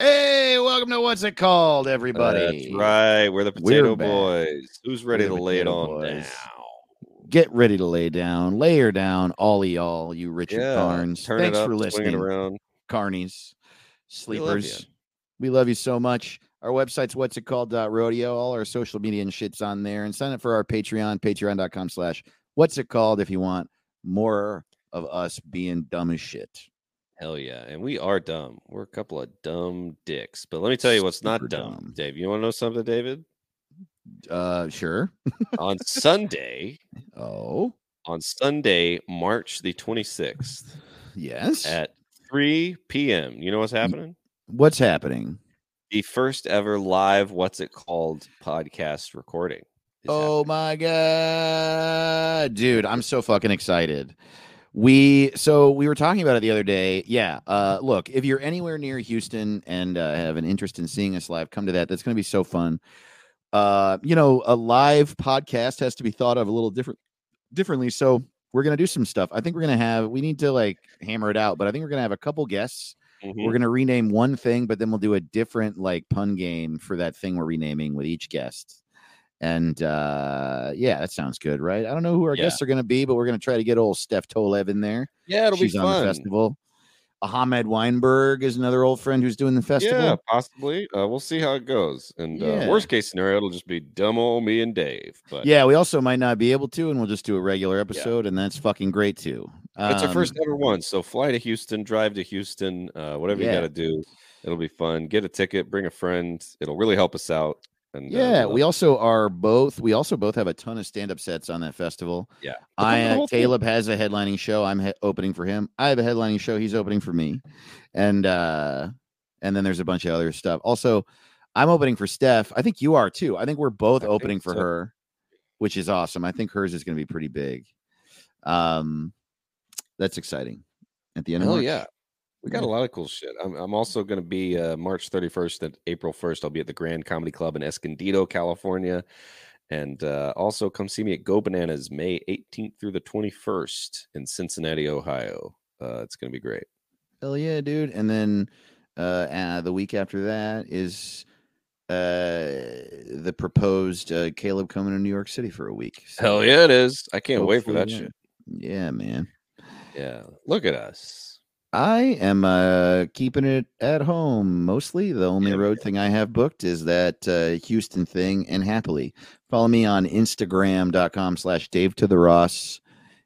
Hey, welcome to What's It Called, everybody. That's right. We're the We're Potato back. Boys. Who's ready to lay it on Boys. now? Get ready to lay down, lay her down, all y'all, you Richard Carnes. turn Thanks up, for listening. around. carnies, We love sleepers. We love you so much. Our website's what's it called rodeo. All our social media and shit's on there. And sign up for our Patreon, patreon.com slash what's it called if you want more of us being dumb as shit. Hell yeah. And we are dumb. We're a couple of dumb dicks. But let me tell you what's not dumb. dumb. Dave, you want to know something, David? Uh sure. on Sunday, *laughs* Oh, on Sunday, March the 26th *sighs* yes. at 3 p.m. You know what's happening? What's happening? The first ever live What's It Called podcast recording. Oh happening. my god, dude! I'm so fucking excited. We so we were talking about it the other day. Yeah, uh, look, if you're anywhere near Houston and uh, have an interest in seeing us live, come to that. That's going to be so fun. Uh, you know, a live podcast has to be thought of a little different, differently. So we're going to do some stuff. I think we're going to have. We need to like hammer it out, but I think we're going to have a couple guests. Mhm. We're going to rename one thing, but then we'll do a different like pun game for that thing we're renaming with each guest. And uh yeah, that sounds good, right? I don't know who our Yeah. guests are going to be, but we're going to try to get old Steph Tolev in there. Yeah, it'll She's be on the fun. festival. Ahamed Weinberg is another old friend who's doing the festival. Yeah, possibly. Uh, we'll see how it goes. And Yeah. uh, worst case scenario, it'll just be dumb old me and Dave. But Yeah, we also might not be able to, and we'll just do a regular episode, and that's fucking great too. it's our first Um, ever one. So fly to Houston, drive to Houston, uh, whatever you got to do. It'll be fun. Get a ticket, bring a friend. It'll really help us out. And uh, Yeah, we'll- we also are both. We also both have a ton of stand-up sets on that festival. Yeah. I uh, whole thing. Caleb has a headlining show. I'm he- opening for him. I have a headlining show. He's opening for me, and uh, and then there's a bunch of other stuff. Also, I'm opening for Steph. I think you are too. I think we're both I opening for so. her, which is awesome. I think hers is going to be pretty big. Um, that's exciting. At the end of Hell March. yeah. We got a lot of cool shit. I'm, I'm also going to be uh, March 31st and April 1st. I'll be at the Grand Comedy Club in Escondido, California. And uh, also come see me at Go Bananas May 18th through the 21st in Cincinnati, Ohio. Uh, it's going to be great. Hell yeah, dude. And then uh, uh the week after that is uh the proposed uh Caleb coming to New York City for a week. So Hell yeah, it is. I can't wait for that yeah. shit. Yeah, man. Yeah. Look at us. I am uh keeping it at home mostly. The only Yeah, road thing I have booked is that uh Houston thing and happily. Follow me on Instagram.com slash Dave to the Ross.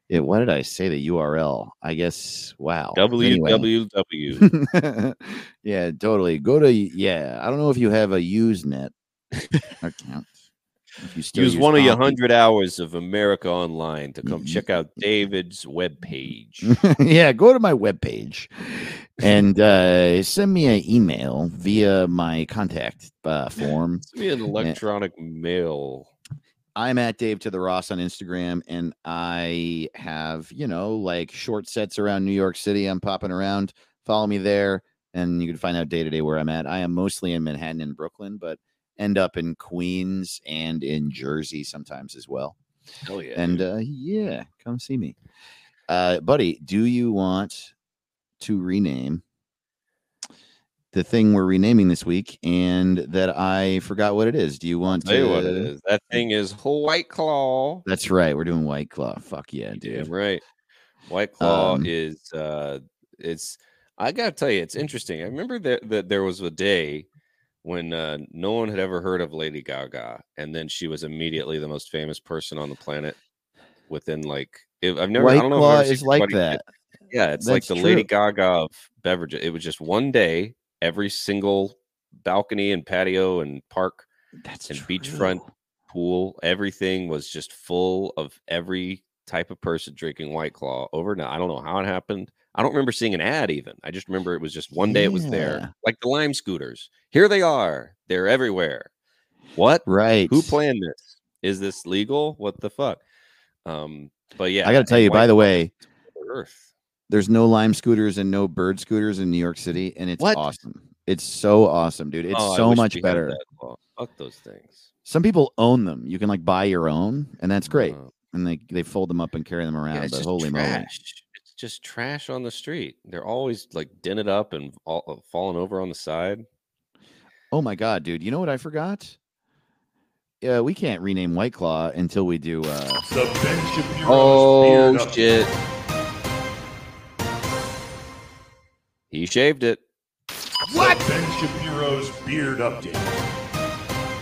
It, what did I say the URL? I guess wow. Anyway. www. *laughs* yeah, totally. Go to yeah. I don't know if you have a Usenet *laughs* account. Still Use one of your hundred hours of America Online to come Ye- check out David's webpage. *laughs* yeah, go to my webpage and uh, send me an email via my contact uh, form. *laughs* Send me an electronic mail. I'm at Dave to the Ross on Instagram, and I have, you know, like short sets around New York City. I'm popping around. Follow me there, and you can find out day to day where I'm at. I am mostly in Manhattan and Brooklyn, but end up in Queens and in Jersey sometimes as well. Hell yeah. and uh, yeah, come see me, uh, buddy. Do you want to rename the thing we're renaming this week, and that I forgot what it is. Do you want to? you what it is. That thing is White Claw. That's right. We're doing White Claw. Fuck yeah, dude. right. White Claw Um, is uh it's I gotta tell you, it's interesting. I remember that, that there was a day when uh, no one had ever heard of Lady Gaga, and then she was immediately the most famous person on the planet within like it, I've never I don't know Claw is like that. Yeah, it's like That's the Lady. Gaga of beverages. It was just one day, every single balcony and patio and park That's and beachfront pool, everything was just full of every type of person drinking White Claw overnight. I don't know how it happened. I don't remember seeing an ad even. I just remember it was just one day it was there. Like the lime scooters. Here they are. They're everywhere. What? Right. Who planned this? Is this legal? What the fuck? Um, but yeah, I got to tell you, by the way, Earth. there's no lime scooters and no bird scooters in New York City, and it's What? awesome. It's so awesome, dude. It's Oh, so much better. law. Fuck those things. Some people own them. You can like buy your own, and that's great. Oh. And they they fold them up and carry them around. Yeah, but holy moly, trash. It's just trash on the street. They're always like dented up and all, uh, falling over on the side. oh my god, dude! You know what I forgot? Yeah, we can't rename White Claw until we do. uh The Ben Shapiro's Oh shit! He shaved it. What? The Ben Shapiro's beard update.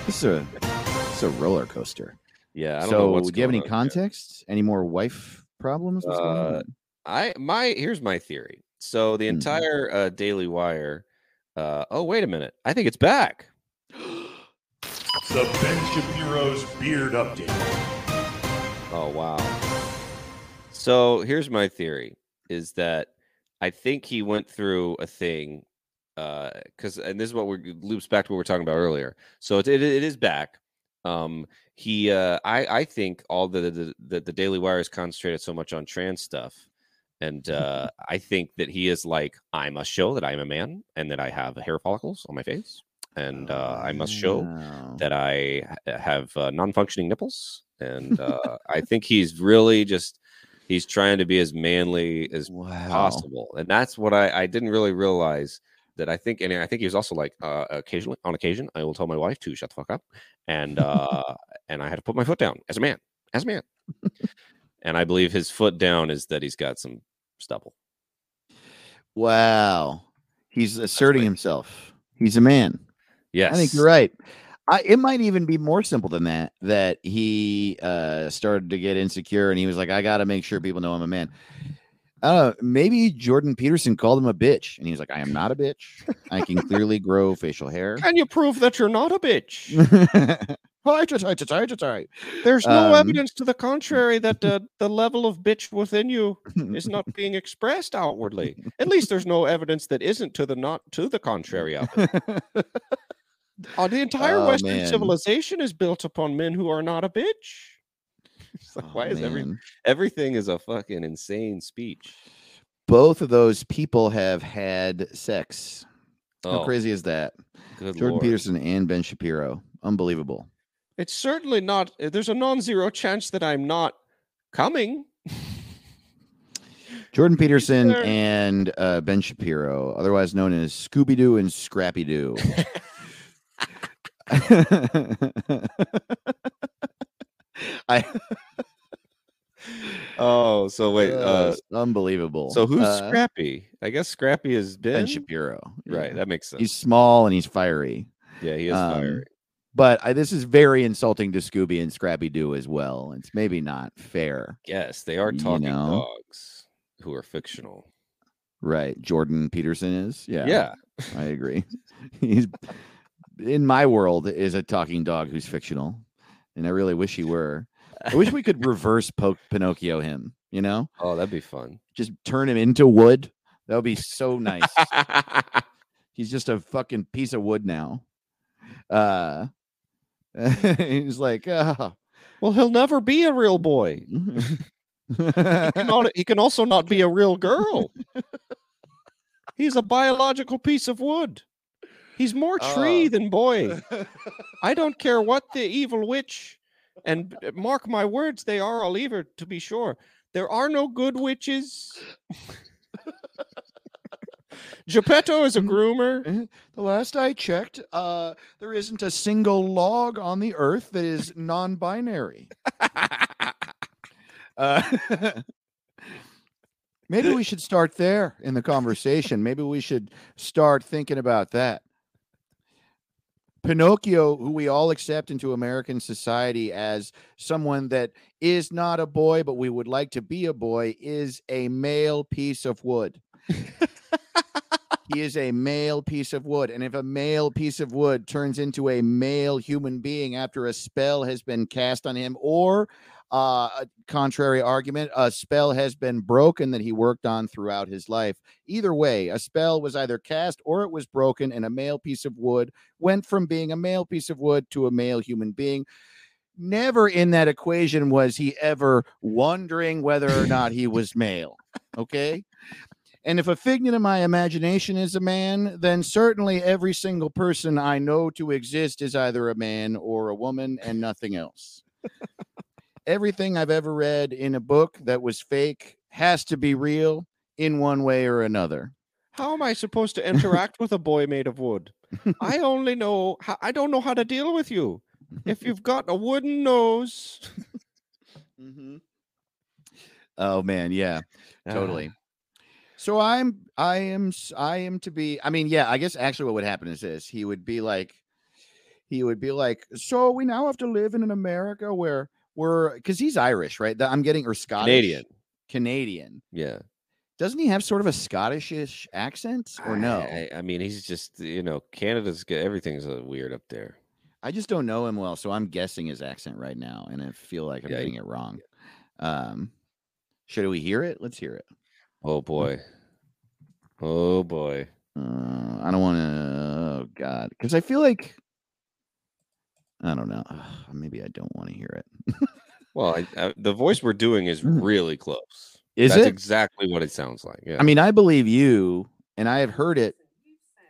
This is a this is a roller coaster. Yeah, I don't so, know what's do you have any going on here. context? Any more wife problems? What's going Uh, on? I my here's my theory. So the Mhm. entire uh, Daily Wire. Uh, oh wait a minute! I think it's back. *gasps* The Ben Shapiro's beard update. Oh wow. So here's my theory is that I think he went through a thing uh cuz and this is what we loops back to what we are talking about earlier. So it it, it is back. Um he uh I I think all the the, the the Daily Wire is concentrated so much on trans stuff and *laughs* uh I think that he is like I must show that I am a man and that I have hair follicles on my face and uh I must show Wow. that I have uh, non-functioning nipples, and *laughs* uh, I think he's really just he's trying to be as manly as wow. possible, and that's what I I didn't really realize that I think, and I think he was also like uh, occasionally on occasion I will tell my wife to shut the fuck up, and uh, and I had to put my foot down as a man, as a man, *laughs* and I believe his foot down is that he's got some stubble. Wow. He's asserting my- himself. He's a man. Yes, I think you're right. I, it might even be more simple than that. That he uh, started to get insecure, and he was like, "I got to make sure people know I'm a man." Uh, maybe Jordan Peterson called him a bitch, and he was like, "I am not a bitch. I can *laughs* clearly grow facial hair." Can you prove that you're not a bitch? *laughs* There's no Um, evidence to the contrary that uh, *laughs* the level of bitch within you is not *laughs* being expressed outwardly. At least there's no evidence that isn't to the not to the contrary of it. Uh, the *laughs* entire Oh, Western man. civilization is built upon men who are not a bitch. It's like, Oh, why is every everything is a fucking insane speech? Both of those people have had sex. How Oh, crazy is that? good Jordan lord. Peterson and Ben Shapiro. Unbelievable. It's certainly not. uh, There's a non-zero chance that I'm not coming. Jordan Peterson there. and uh, Ben Shapiro, otherwise known as Scooby Doo and Scrappy Doo. *laughs* *laughs* I Oh, so wait. uh, Uh, unbelievable. so who's Uh, Scrappy? I guess Scrappy is Ben. Ben Shapiro? Right, Yeah. that makes sense. He's small and he's fiery. yeah, he is um, fiery. But I, this is very insulting to Scooby and Scrappy Doo as well. It's maybe not fair. Yes, they are you talking know. dogs who are fictional. Right. Jordan Peterson is. Yeah. Yeah. I agree. *laughs* He's in my world is a talking dog who's fictional. And I really wish he were. I wish we could *laughs* reverse po- Pinocchio him, you know? Oh, that'd be fun. Just turn him into wood. That would be so nice. *laughs* He's just a fucking piece of wood now. Uh *laughs* he's like, oh. well, he'll never be a real boy. He *laughs* he can also not be a real girl. *laughs* He's a biological piece of wood. He's more tree Oh. than boy. I don't care what the evil witch, and uh, mark my words, they are all evil to be sure. There are no good witches. Geppetto is a Mhm. groomer. Eh, The last I checked, uh, there isn't a single log on the earth that is non-binary. *laughs* Uh, *laughs* maybe we should start there in the conversation. Maybe we should start thinking about that. Pinocchio, who we all accept into American society as someone that is not a boy, but we would like to be a boy, is a male piece of wood. *laughs* he is a male piece of wood. And if a male piece of wood turns into a male human being after a spell has been cast on him, or uh, a contrary argument, a spell has been broken that he worked on throughout his life. Either way, a spell was either cast or it was broken, and a male piece of wood went from being a male piece of wood to a male human being. Never in that equation was he ever wondering whether or not he was male. Okay. And if a figment of my imagination is a man, then certainly every single person I know to exist is either a man or a woman and nothing else. *laughs* Everything I've ever read in a book that was fake has to be real in one way or another. How am I supposed to interact with a boy made of wood? *laughs* I only know how, I don't know how to deal with you. If you've got a wooden nose, *laughs* mm-hmm. Oh man, yeah. Ah, totally so i'm i am i am to be i mean yeah i guess actually what would happen is this he would be like he would be like so we now have to live in an america where we're because he's irish right That- i'm getting or scottish Canadian. canadian Yeah. doesn't he have sort of a scottishish accent or no I, I mean, he's just you know, Canada's. Everything's uh, weird up there. I just don't know him well, so I'm guessing his accent right now, and I feel like I'm Yeah, getting it wrong. Um, should we hear it? Let's hear it. Oh boy. Oh boy. Uh, I don't want to. Oh God, because I feel like I don't know. *sighs* Maybe I don't want to hear it. *laughs* Well, I, I, the voice we're doing is Mm. really close. Is That's it? exactly what it sounds like. Yeah. I mean, I believe you, and I have heard it.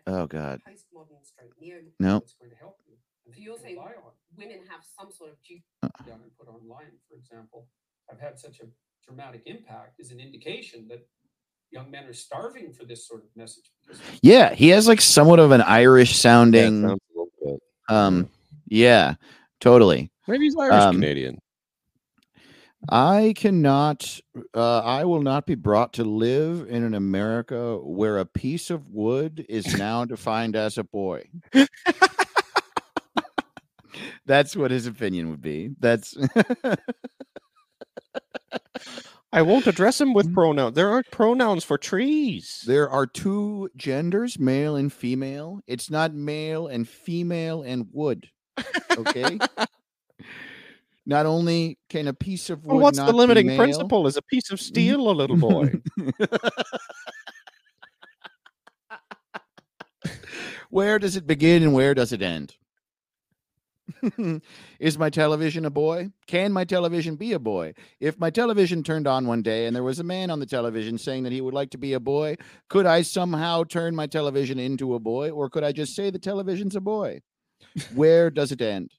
Oh God, postmodern stroke neo no. It's going to help you. and So you're saying women have some sort of due it down and put online, for example, have had such a dramatic impact is an indication that young men are starving for this sort of message. Yeah, he has like somewhat of an Irish sounding. sounds a little bit. um, yeah, totally. Maybe he's Irish Um, Canadian. I cannot, uh, I will not be brought to live in an America where a piece of wood is now *laughs* defined as a boy. *laughs* That's what his opinion would be. That's *laughs* I won't address him Mm. with pronouns. There aren't pronouns for trees. there are two genders, male and female. It's not male and female and wood. Okay. *laughs* not only can a piece of wood. Well, what's the limiting male- principle? Is a piece of steel a little boy? *laughs* where does it begin and where does it end? *laughs* Is my television a boy? Can my television be a boy? If my television turned on one day and there was a man on the television saying that he would like to be a boy, could I somehow turn my television into a boy or could I just say the television's a boy? Where does it end?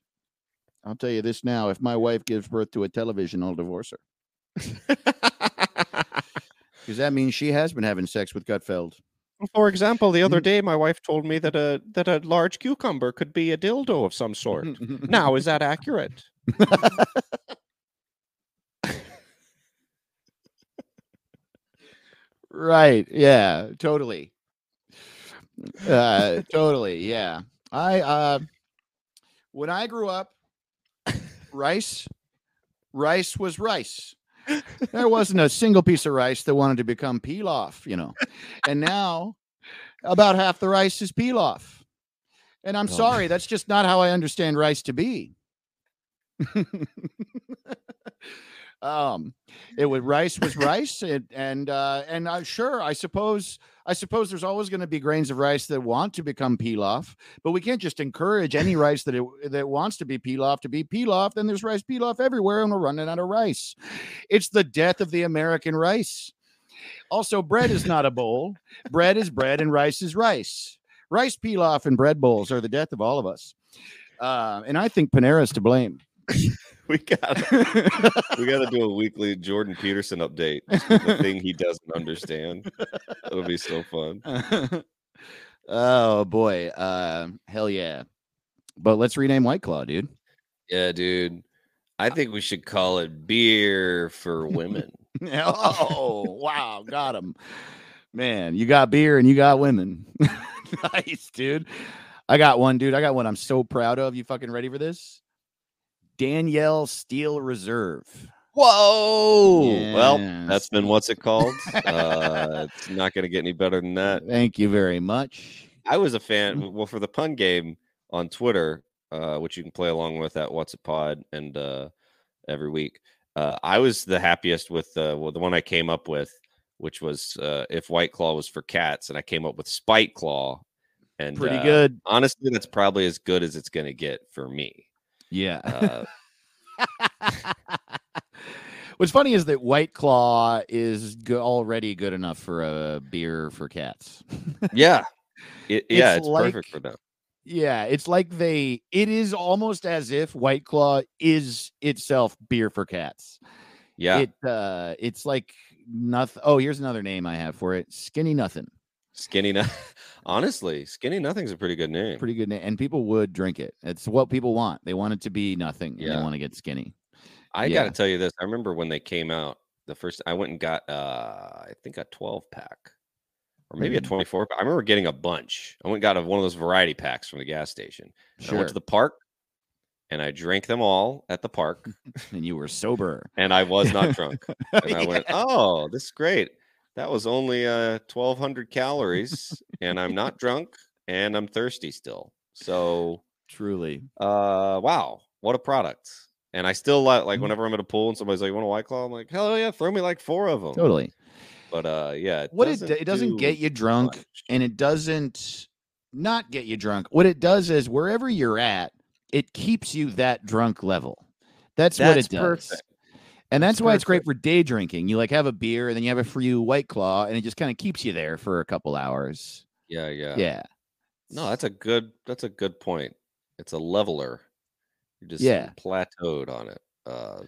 I'll tell you this now if my wife gives birth to a television, I'll divorce her *laughs* because that means she has been having sex with Gutfeld. For example, the Mm. other day my wife told me that a that a large cucumber could be a dildo of some sort. now, is that accurate? Right. Yeah. Totally. Uh, totally. Yeah. I uh, when I grew up, rice, rice was rice. There wasn't a single piece of rice that wanted to become pilaf, you know. And now, about half the rice is pilaf. And I'm Oh. sorry, that's just not how I understand rice to be. *laughs* um it was rice was rice and and uh and uh, sure i suppose i suppose there's always going to be grains of rice that want to become pilaf but we can't just encourage any rice that it, that wants to be pilaf to be pilaf then there's rice pilaf everywhere and we're running out of rice. It's the death of the american rice. Also bread is not a bowl. Bread is bread and rice is rice. Rice pilaf and bread bowls are the death of all of us. Uh, and i think panera's to blame *laughs* we got we got to do a weekly Jordan Peterson update. *laughs* The thing he doesn't understand. It'll be so fun. *laughs* oh boy. Uh, hell yeah. But let's rename White Claw, dude. Yeah, dude. I think we should call it beer for women. oh, wow. Got him. Man, you got beer and you got women. nice, dude. I got one, dude. I got one I'm so proud of. You fucking ready for this? Danielle Steel Reserve. Whoa! Well, that's been what's it called? *laughs* uh, it's not going to get any better than that. Thank you very much. I was a fan. Well, for the pun game on Twitter, uh, which you can play along with at What's It Pod and uh, every week, uh, I was the happiest with uh, well, the one I came up with, which was uh, if White Claw was for cats, and I came up with Spite Claw. And Pretty uh, good. Honestly, that's probably as good as it's going to get for me. Yeah. Uh, *laughs* What's funny is that White Claw is go- already good enough for a beer for cats. yeah, *laughs* it, yeah, It's it's like- perfect for them. Yeah, it's like they it is almost as if White Claw is itself beer for cats. Yeah, It uh it's like nothing. Oh, here's another name I have for it. Skinny nothing. Skinny. No- *laughs* Honestly, skinny nothing's a pretty good name. Pretty good name. And people would drink it. It's what people want. They want it to be nothing. and They want to get skinny. I Yeah. got to tell you this. I remember when they came out, the first I went and got uh I think a 12 pack or maybe a Mm. 24 pack. I remember getting a bunch. I went and got a, one of those variety packs from the gas station. And I Sure. went to the park and I drank them all at the park *laughs* and you were sober. and I was not drunk. *laughs* And I went, "Oh, this is great. That was only uh 1200 calories and I'm *laughs* not drunk and I'm thirsty still." So, Truly. uh wow, what a product. And I still like like Mhm. whenever I'm at a pool and somebody's like, "You want a white claw?" I'm like, "Hell yeah, throw me like four of them." Totally. But uh, yeah, What it d- it doesn't do get you drunk much. and it doesn't not get you drunk. What it does is wherever you're at, it keeps you that drunk level. That's, what it does. perfect. And that's, That's why it's great for day drinking. You like have a beer and then you have a free white claw and it just kind of keeps you there for a couple hours. Yeah, yeah, Yeah. No, that's a good. That's a good point. It's a leveler. You're just Yeah. plateaued on it. Uh,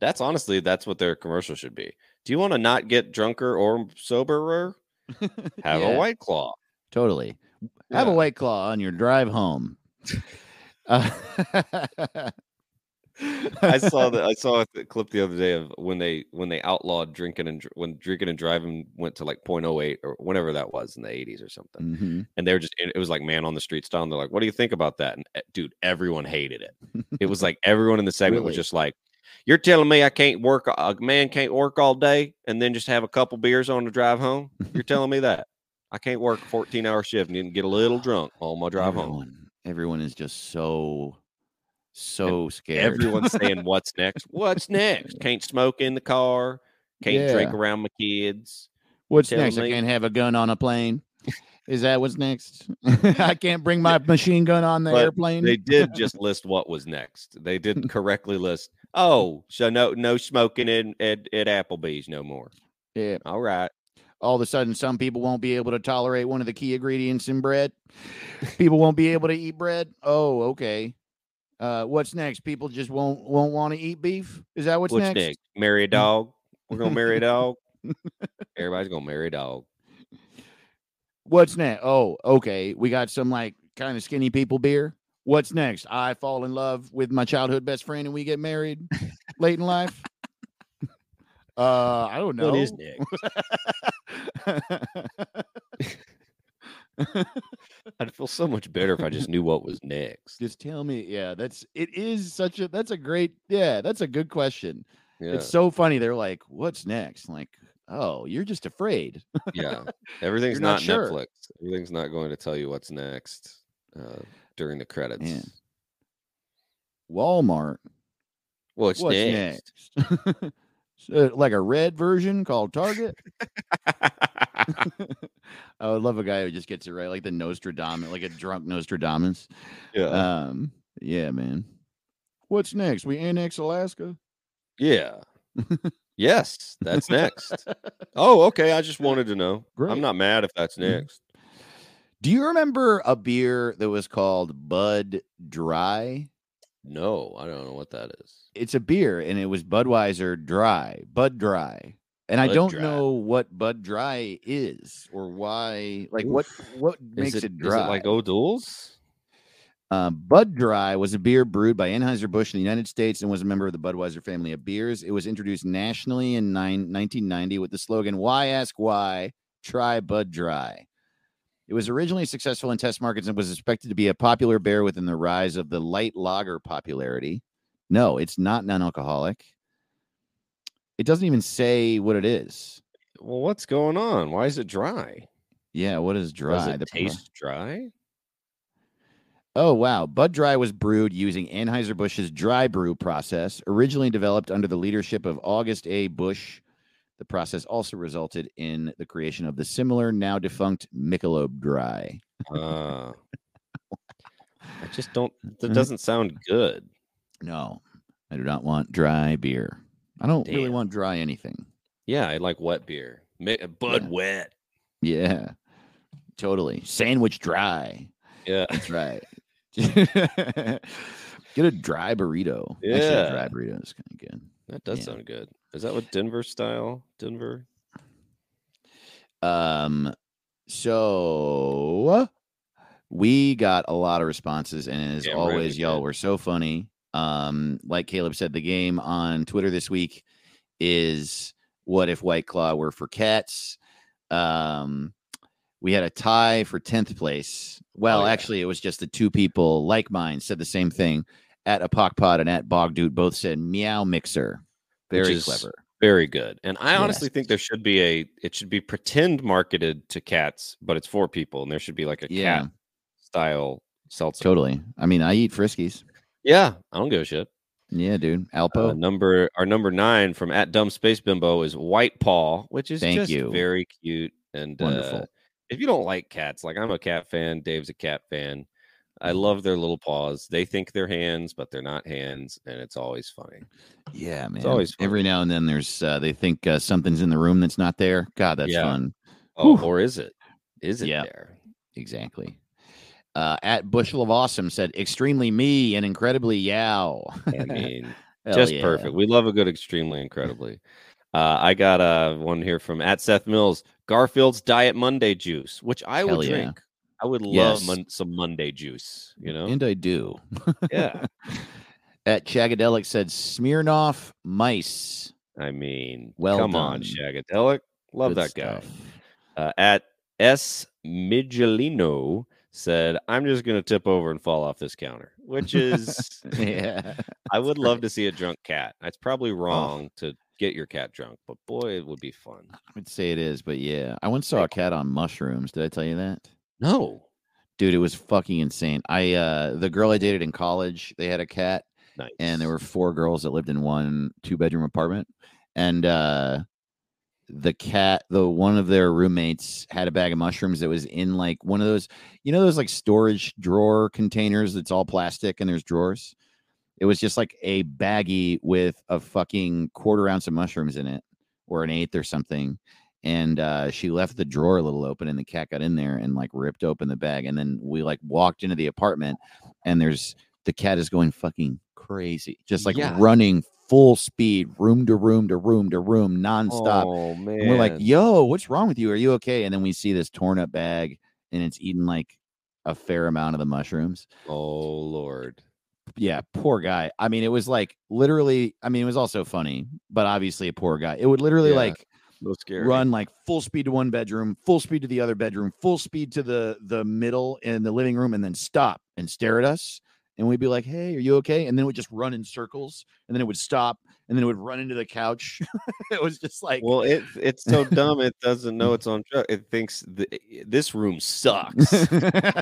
that's honestly that's what their commercial should be. Do you want to not get drunker or soberer? *laughs* Have Yeah, a white claw. Totally. Have a white claw on your drive home. *laughs* *laughs* Uh, I saw *laughs* that. I saw a clip the other day of when they when they outlawed drinking and when drinking and driving went to like 0.08 or whenever that was in the 80s or something. Mhm. and they were just it was like man on the street style and they're like what do you think about that and eh, dude everyone hated it it was like everyone in the segment was just like you're telling me i can't work a man can't work all day and then just have a couple beers on the drive home you're *laughs* telling me that i can't work a 14 hour shift and get a little drunk on my drive home everyone, everyone is just so so scared. *laughs* everyone's saying what's next what's next can't smoke in the car can't drink around my kids What's telling next? I can't have a gun on a plane. Is that what's next? *laughs* *laughs* I can't bring my machine gun on the But airplane. they did just list what was next. They didn't correctly list. Oh, so no no smoking in at, at Applebee's no more. yeah. All right. All of a sudden, some people won't be able to tolerate one of the key ingredients in bread. People won't be able to eat bread. Oh, okay. Uh, what's next? People just won't won't want to eat beef. Is that what's, What's, next? next? Marry a *laughs* dog. We're gonna marry a dog. Everybody's gonna marry a dog. What's next? Oh, okay. We got some like kind of skinny people beer. What's next? I fall in love with my childhood best friend and we get married late in life. Uh, I don't know. What is next? *laughs* *laughs* I'd feel so much better if I just knew what was next. Just tell me. Yeah, that's it. Is such a that's a great. Yeah, that's a good question. Yeah, It's so funny. They're like, "What's next?" Like, oh, you're just afraid. yeah. *laughs* Everything's not not, sure. Netflix. Everything's not going to tell you what's next uh, during the credits. Man. Walmart. What's, What's next? next? *laughs* So, like a red version called Target. *laughs* *laughs* I would love a guy who just gets it right, like the Nostradamus, like a drunk Nostradamus. yeah. Um, yeah, man. What's next? We annex Alaska. Yeah. *laughs* yes, that's next. *laughs* Oh, okay. I just wanted to know. Great. I'm not mad if that's Mhm. next. Do you remember a beer that was called Bud Dry? No, I don't know what that is. It's a beer, and it was Budweiser Dry, Bud Dry. And I don't Dry. know what Bud Dry is or why. Like, what what makes it, it, dry? Is it like O'Doul's? Uh, Bud Dry was a beer brewed by Anheuser-Busch in the United States and was a member of the Budweiser family of beers. It was introduced nationally in nine, 1990 with the slogan, Why Ask Why? Try Bud Dry. It was originally successful in test markets and was expected to be a popular beer within the rise of the light lager popularity. No, it's not non alcoholic. It doesn't even say what it is. Well, what's going on? Why is it dry? Yeah, what is dry? Does it The taste dry? Oh, wow. Bud Dry was brewed using Anheuser-Busch's dry brew process, originally developed under the leadership of August A. Busch. The process also resulted in the creation of the similar, now defunct Michelob Dry. Uh, I just don't. That Mhm. doesn't sound good. No, I do not want dry beer. I don't really want dry anything. Yeah, I like wet beer. Ma- Bud Yeah. wet. Yeah, totally. Sandwich dry. Yeah. That's right. *laughs* *laughs* Get a dry burrito. Actually, a Yeah. dry burrito is kind of good. That does Yeah. sound good. Is that what Denver style? Denver? Um, so we got a lot of responses, and as Damn we always, y'all were so funny. Um, like Caleb said, the game on Twitter this week is what if White Claw were for cats? Um, we had a tie for 10th place. Well, Oh, yeah. actually, it was just the two people like mine said the same thing. At a Pod and at Bog Dude both said meow mixer. Very clever. Very good. And I honestly Yes. think there should be a it should be pretend marketed to cats, but it's for people, and there should be like a Yeah. cat style seltzer. Totally. I mean, I eat Friskies. Yeah, I don't give a shit. Yeah, dude. Uh, Alpo. number our number nine from at Dumb Space Bimbo is White Paw, which is Thank just you. very cute and Wonderful. uh, if you don't like cats, like I'm a cat fan, Dave's a cat fan. I Mm-hmm. love their little paws. They think they're hands, but they're not hands, and it's always funny. yeah, man. It's always Every now and then there's uh, they think uh, something's in the room that's not there. God, that's Yeah. fun. Oh, Whew. or is it? Is it Yeah. there? Exactly. Uh, at Bushel of Awesome said extremely me and incredibly yow. I *laughs* mean, just yeah. perfect. We love a good extremely incredibly. Uh, I got uh, one here from at Seth Mills Garfield's Diet Monday juice, which I Hell would yeah. drink. I would love Yes. mon- some Monday juice, you know? And I do. yeah. *laughs* At Chagadelic said Smirnoff mice. I mean, Well come on, done. Shagadelic. Love Good that guy. Uh, at S. Migilino said, I'm just going to tip over and fall off this counter, which is, *laughs* yeah. I would love to see a drunk cat. It's Oh. probably wrong to get your cat drunk, but boy, it would be fun. I would say it is, but yeah. I once saw a cat on mushrooms. Did I tell you that? No. Dude, it was fucking insane. I uh the girl I dated in college, they had a cat Nice. and there were four girls that lived in one two bedroom apartment and uh the cat the one of their roommates had a bag of mushrooms that was in like one of those you know those like storage drawer containers that's all plastic and there's drawers it was just like a baggie with a fucking quarter ounce of mushrooms in it or an eighth or something and uh she left the drawer a little open and the cat got in there and like ripped open the bag and then we like walked into the apartment and there's the cat is going fucking crazy just like Yeah. running full speed room to room to room to room nonstop Oh, man. and we're like yo what's wrong with you are you okay and then we see this torn up bag and it's eaten like a fair amount of the mushrooms oh, Lord. yeah poor guy i mean it was like literally i mean it was also funny but obviously a poor guy it would literally Yeah. like run like full speed to one bedroom, full speed to the other bedroom, full speed to the the middle in the living room, and then stop and stare at us. And we'd be like, "Hey, are you okay?" And then it would just run in circles, and then it would stop, and then it would run into the couch. *laughs* it was just like, Well, it it's so dumb. It doesn't know it's on *laughs* drugs. It thinks th- eh, this room *laughs* sucks. I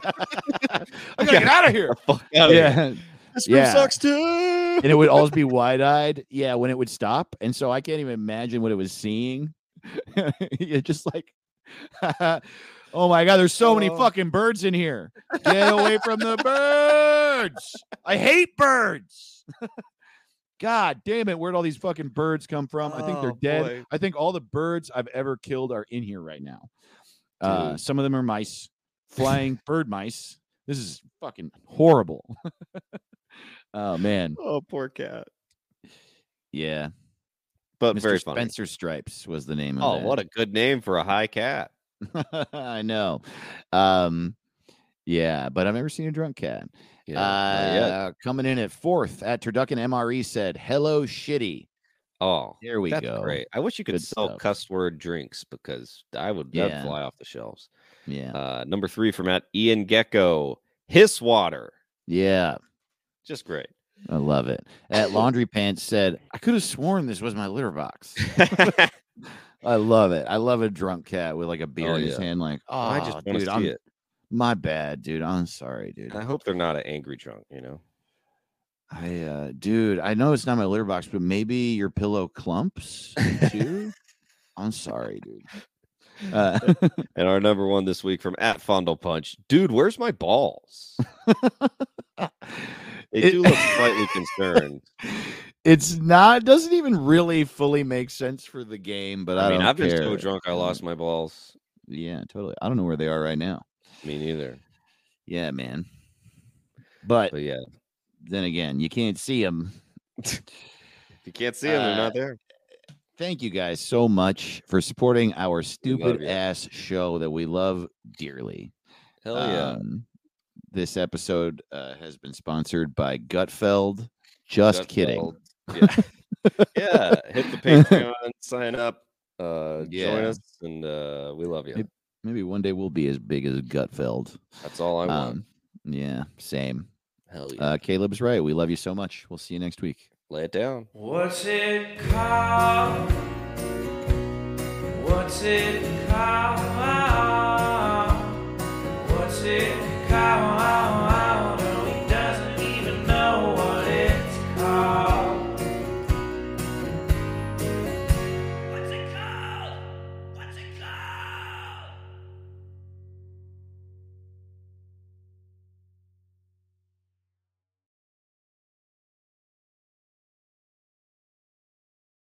gotta get out of here. Fuck outta here. Yeah, This room Yeah. sucks too. and it would always be wide eyed. Yeah, when it would stop, and so I can't even imagine what it was seeing. It's just like, oh my god, there's so many Oh. fucking birds in here. Get away from the birds. I hate birds. *laughs* God damn it, where'd all these fucking birds come from? I think they're Oh, dead. boy. I think all the birds I've ever killed are in here right now. Uh, Dude. some of them are mice, *laughs* flying bird mice. This is fucking horrible. *laughs* Oh man, Oh, poor cat. yeah. But Mr. very funny. Spencer Stripes was the name of Oh, what a good name for a high cat. I know. Um, yeah, but I've never seen a drunk cat. Yeah, uh, coming in at fourth at Turducken MRE said, "Hello, shitty." Oh, There we that's go. great. I wish you could Good sell stuff. cuss word drinks because I would Yeah. fly off the shelves. Yeah, Uh, number three from at Ian Gecko, Hiss Water. yeah, Just great. I love it. At Laundry Pants said, "I could have sworn this was my litter box." *laughs* *laughs* I love it. I love a drunk cat with like a beer Oh, in his yeah. hand. Like, oh, I just want to dude, see I'm it. My bad, dude. I'm sorry, dude. I hope they're not an angry drunk, you know. I, uh, dude, I know it's not my litter box, but maybe your pillow clumps too. *laughs* I'm sorry, dude. Uh, *laughs* And our number one this week from at Fondle Punch, dude, where's my balls? *laughs* They It- do look slightly concerned. it's not doesn't even really fully make sense for the game, but I, I mean, I've been so drunk I lost my balls. Yeah, totally. I don't know where they are right now. Me neither. Yeah, man. But But yeah, then again, you can't see them. you can't see them, they're not Uh, there. Thank you guys so much for supporting our stupid ass show that we love dearly. Hell yeah. Um, this episode uh, has been sponsored by Gutfeld. Just Gut kidding. Yeah. *laughs* yeah. Hit the Patreon, sign up, uh, join us, and uh, we love you. Maybe- Maybe one day we'll be as big as Gutfeld. That's all I want. Um, yeah, same. Hell yeah. Uh, Caleb's right. We love you so much. We'll see you next week. Lay it down. What's it called? What's it called? What's it called?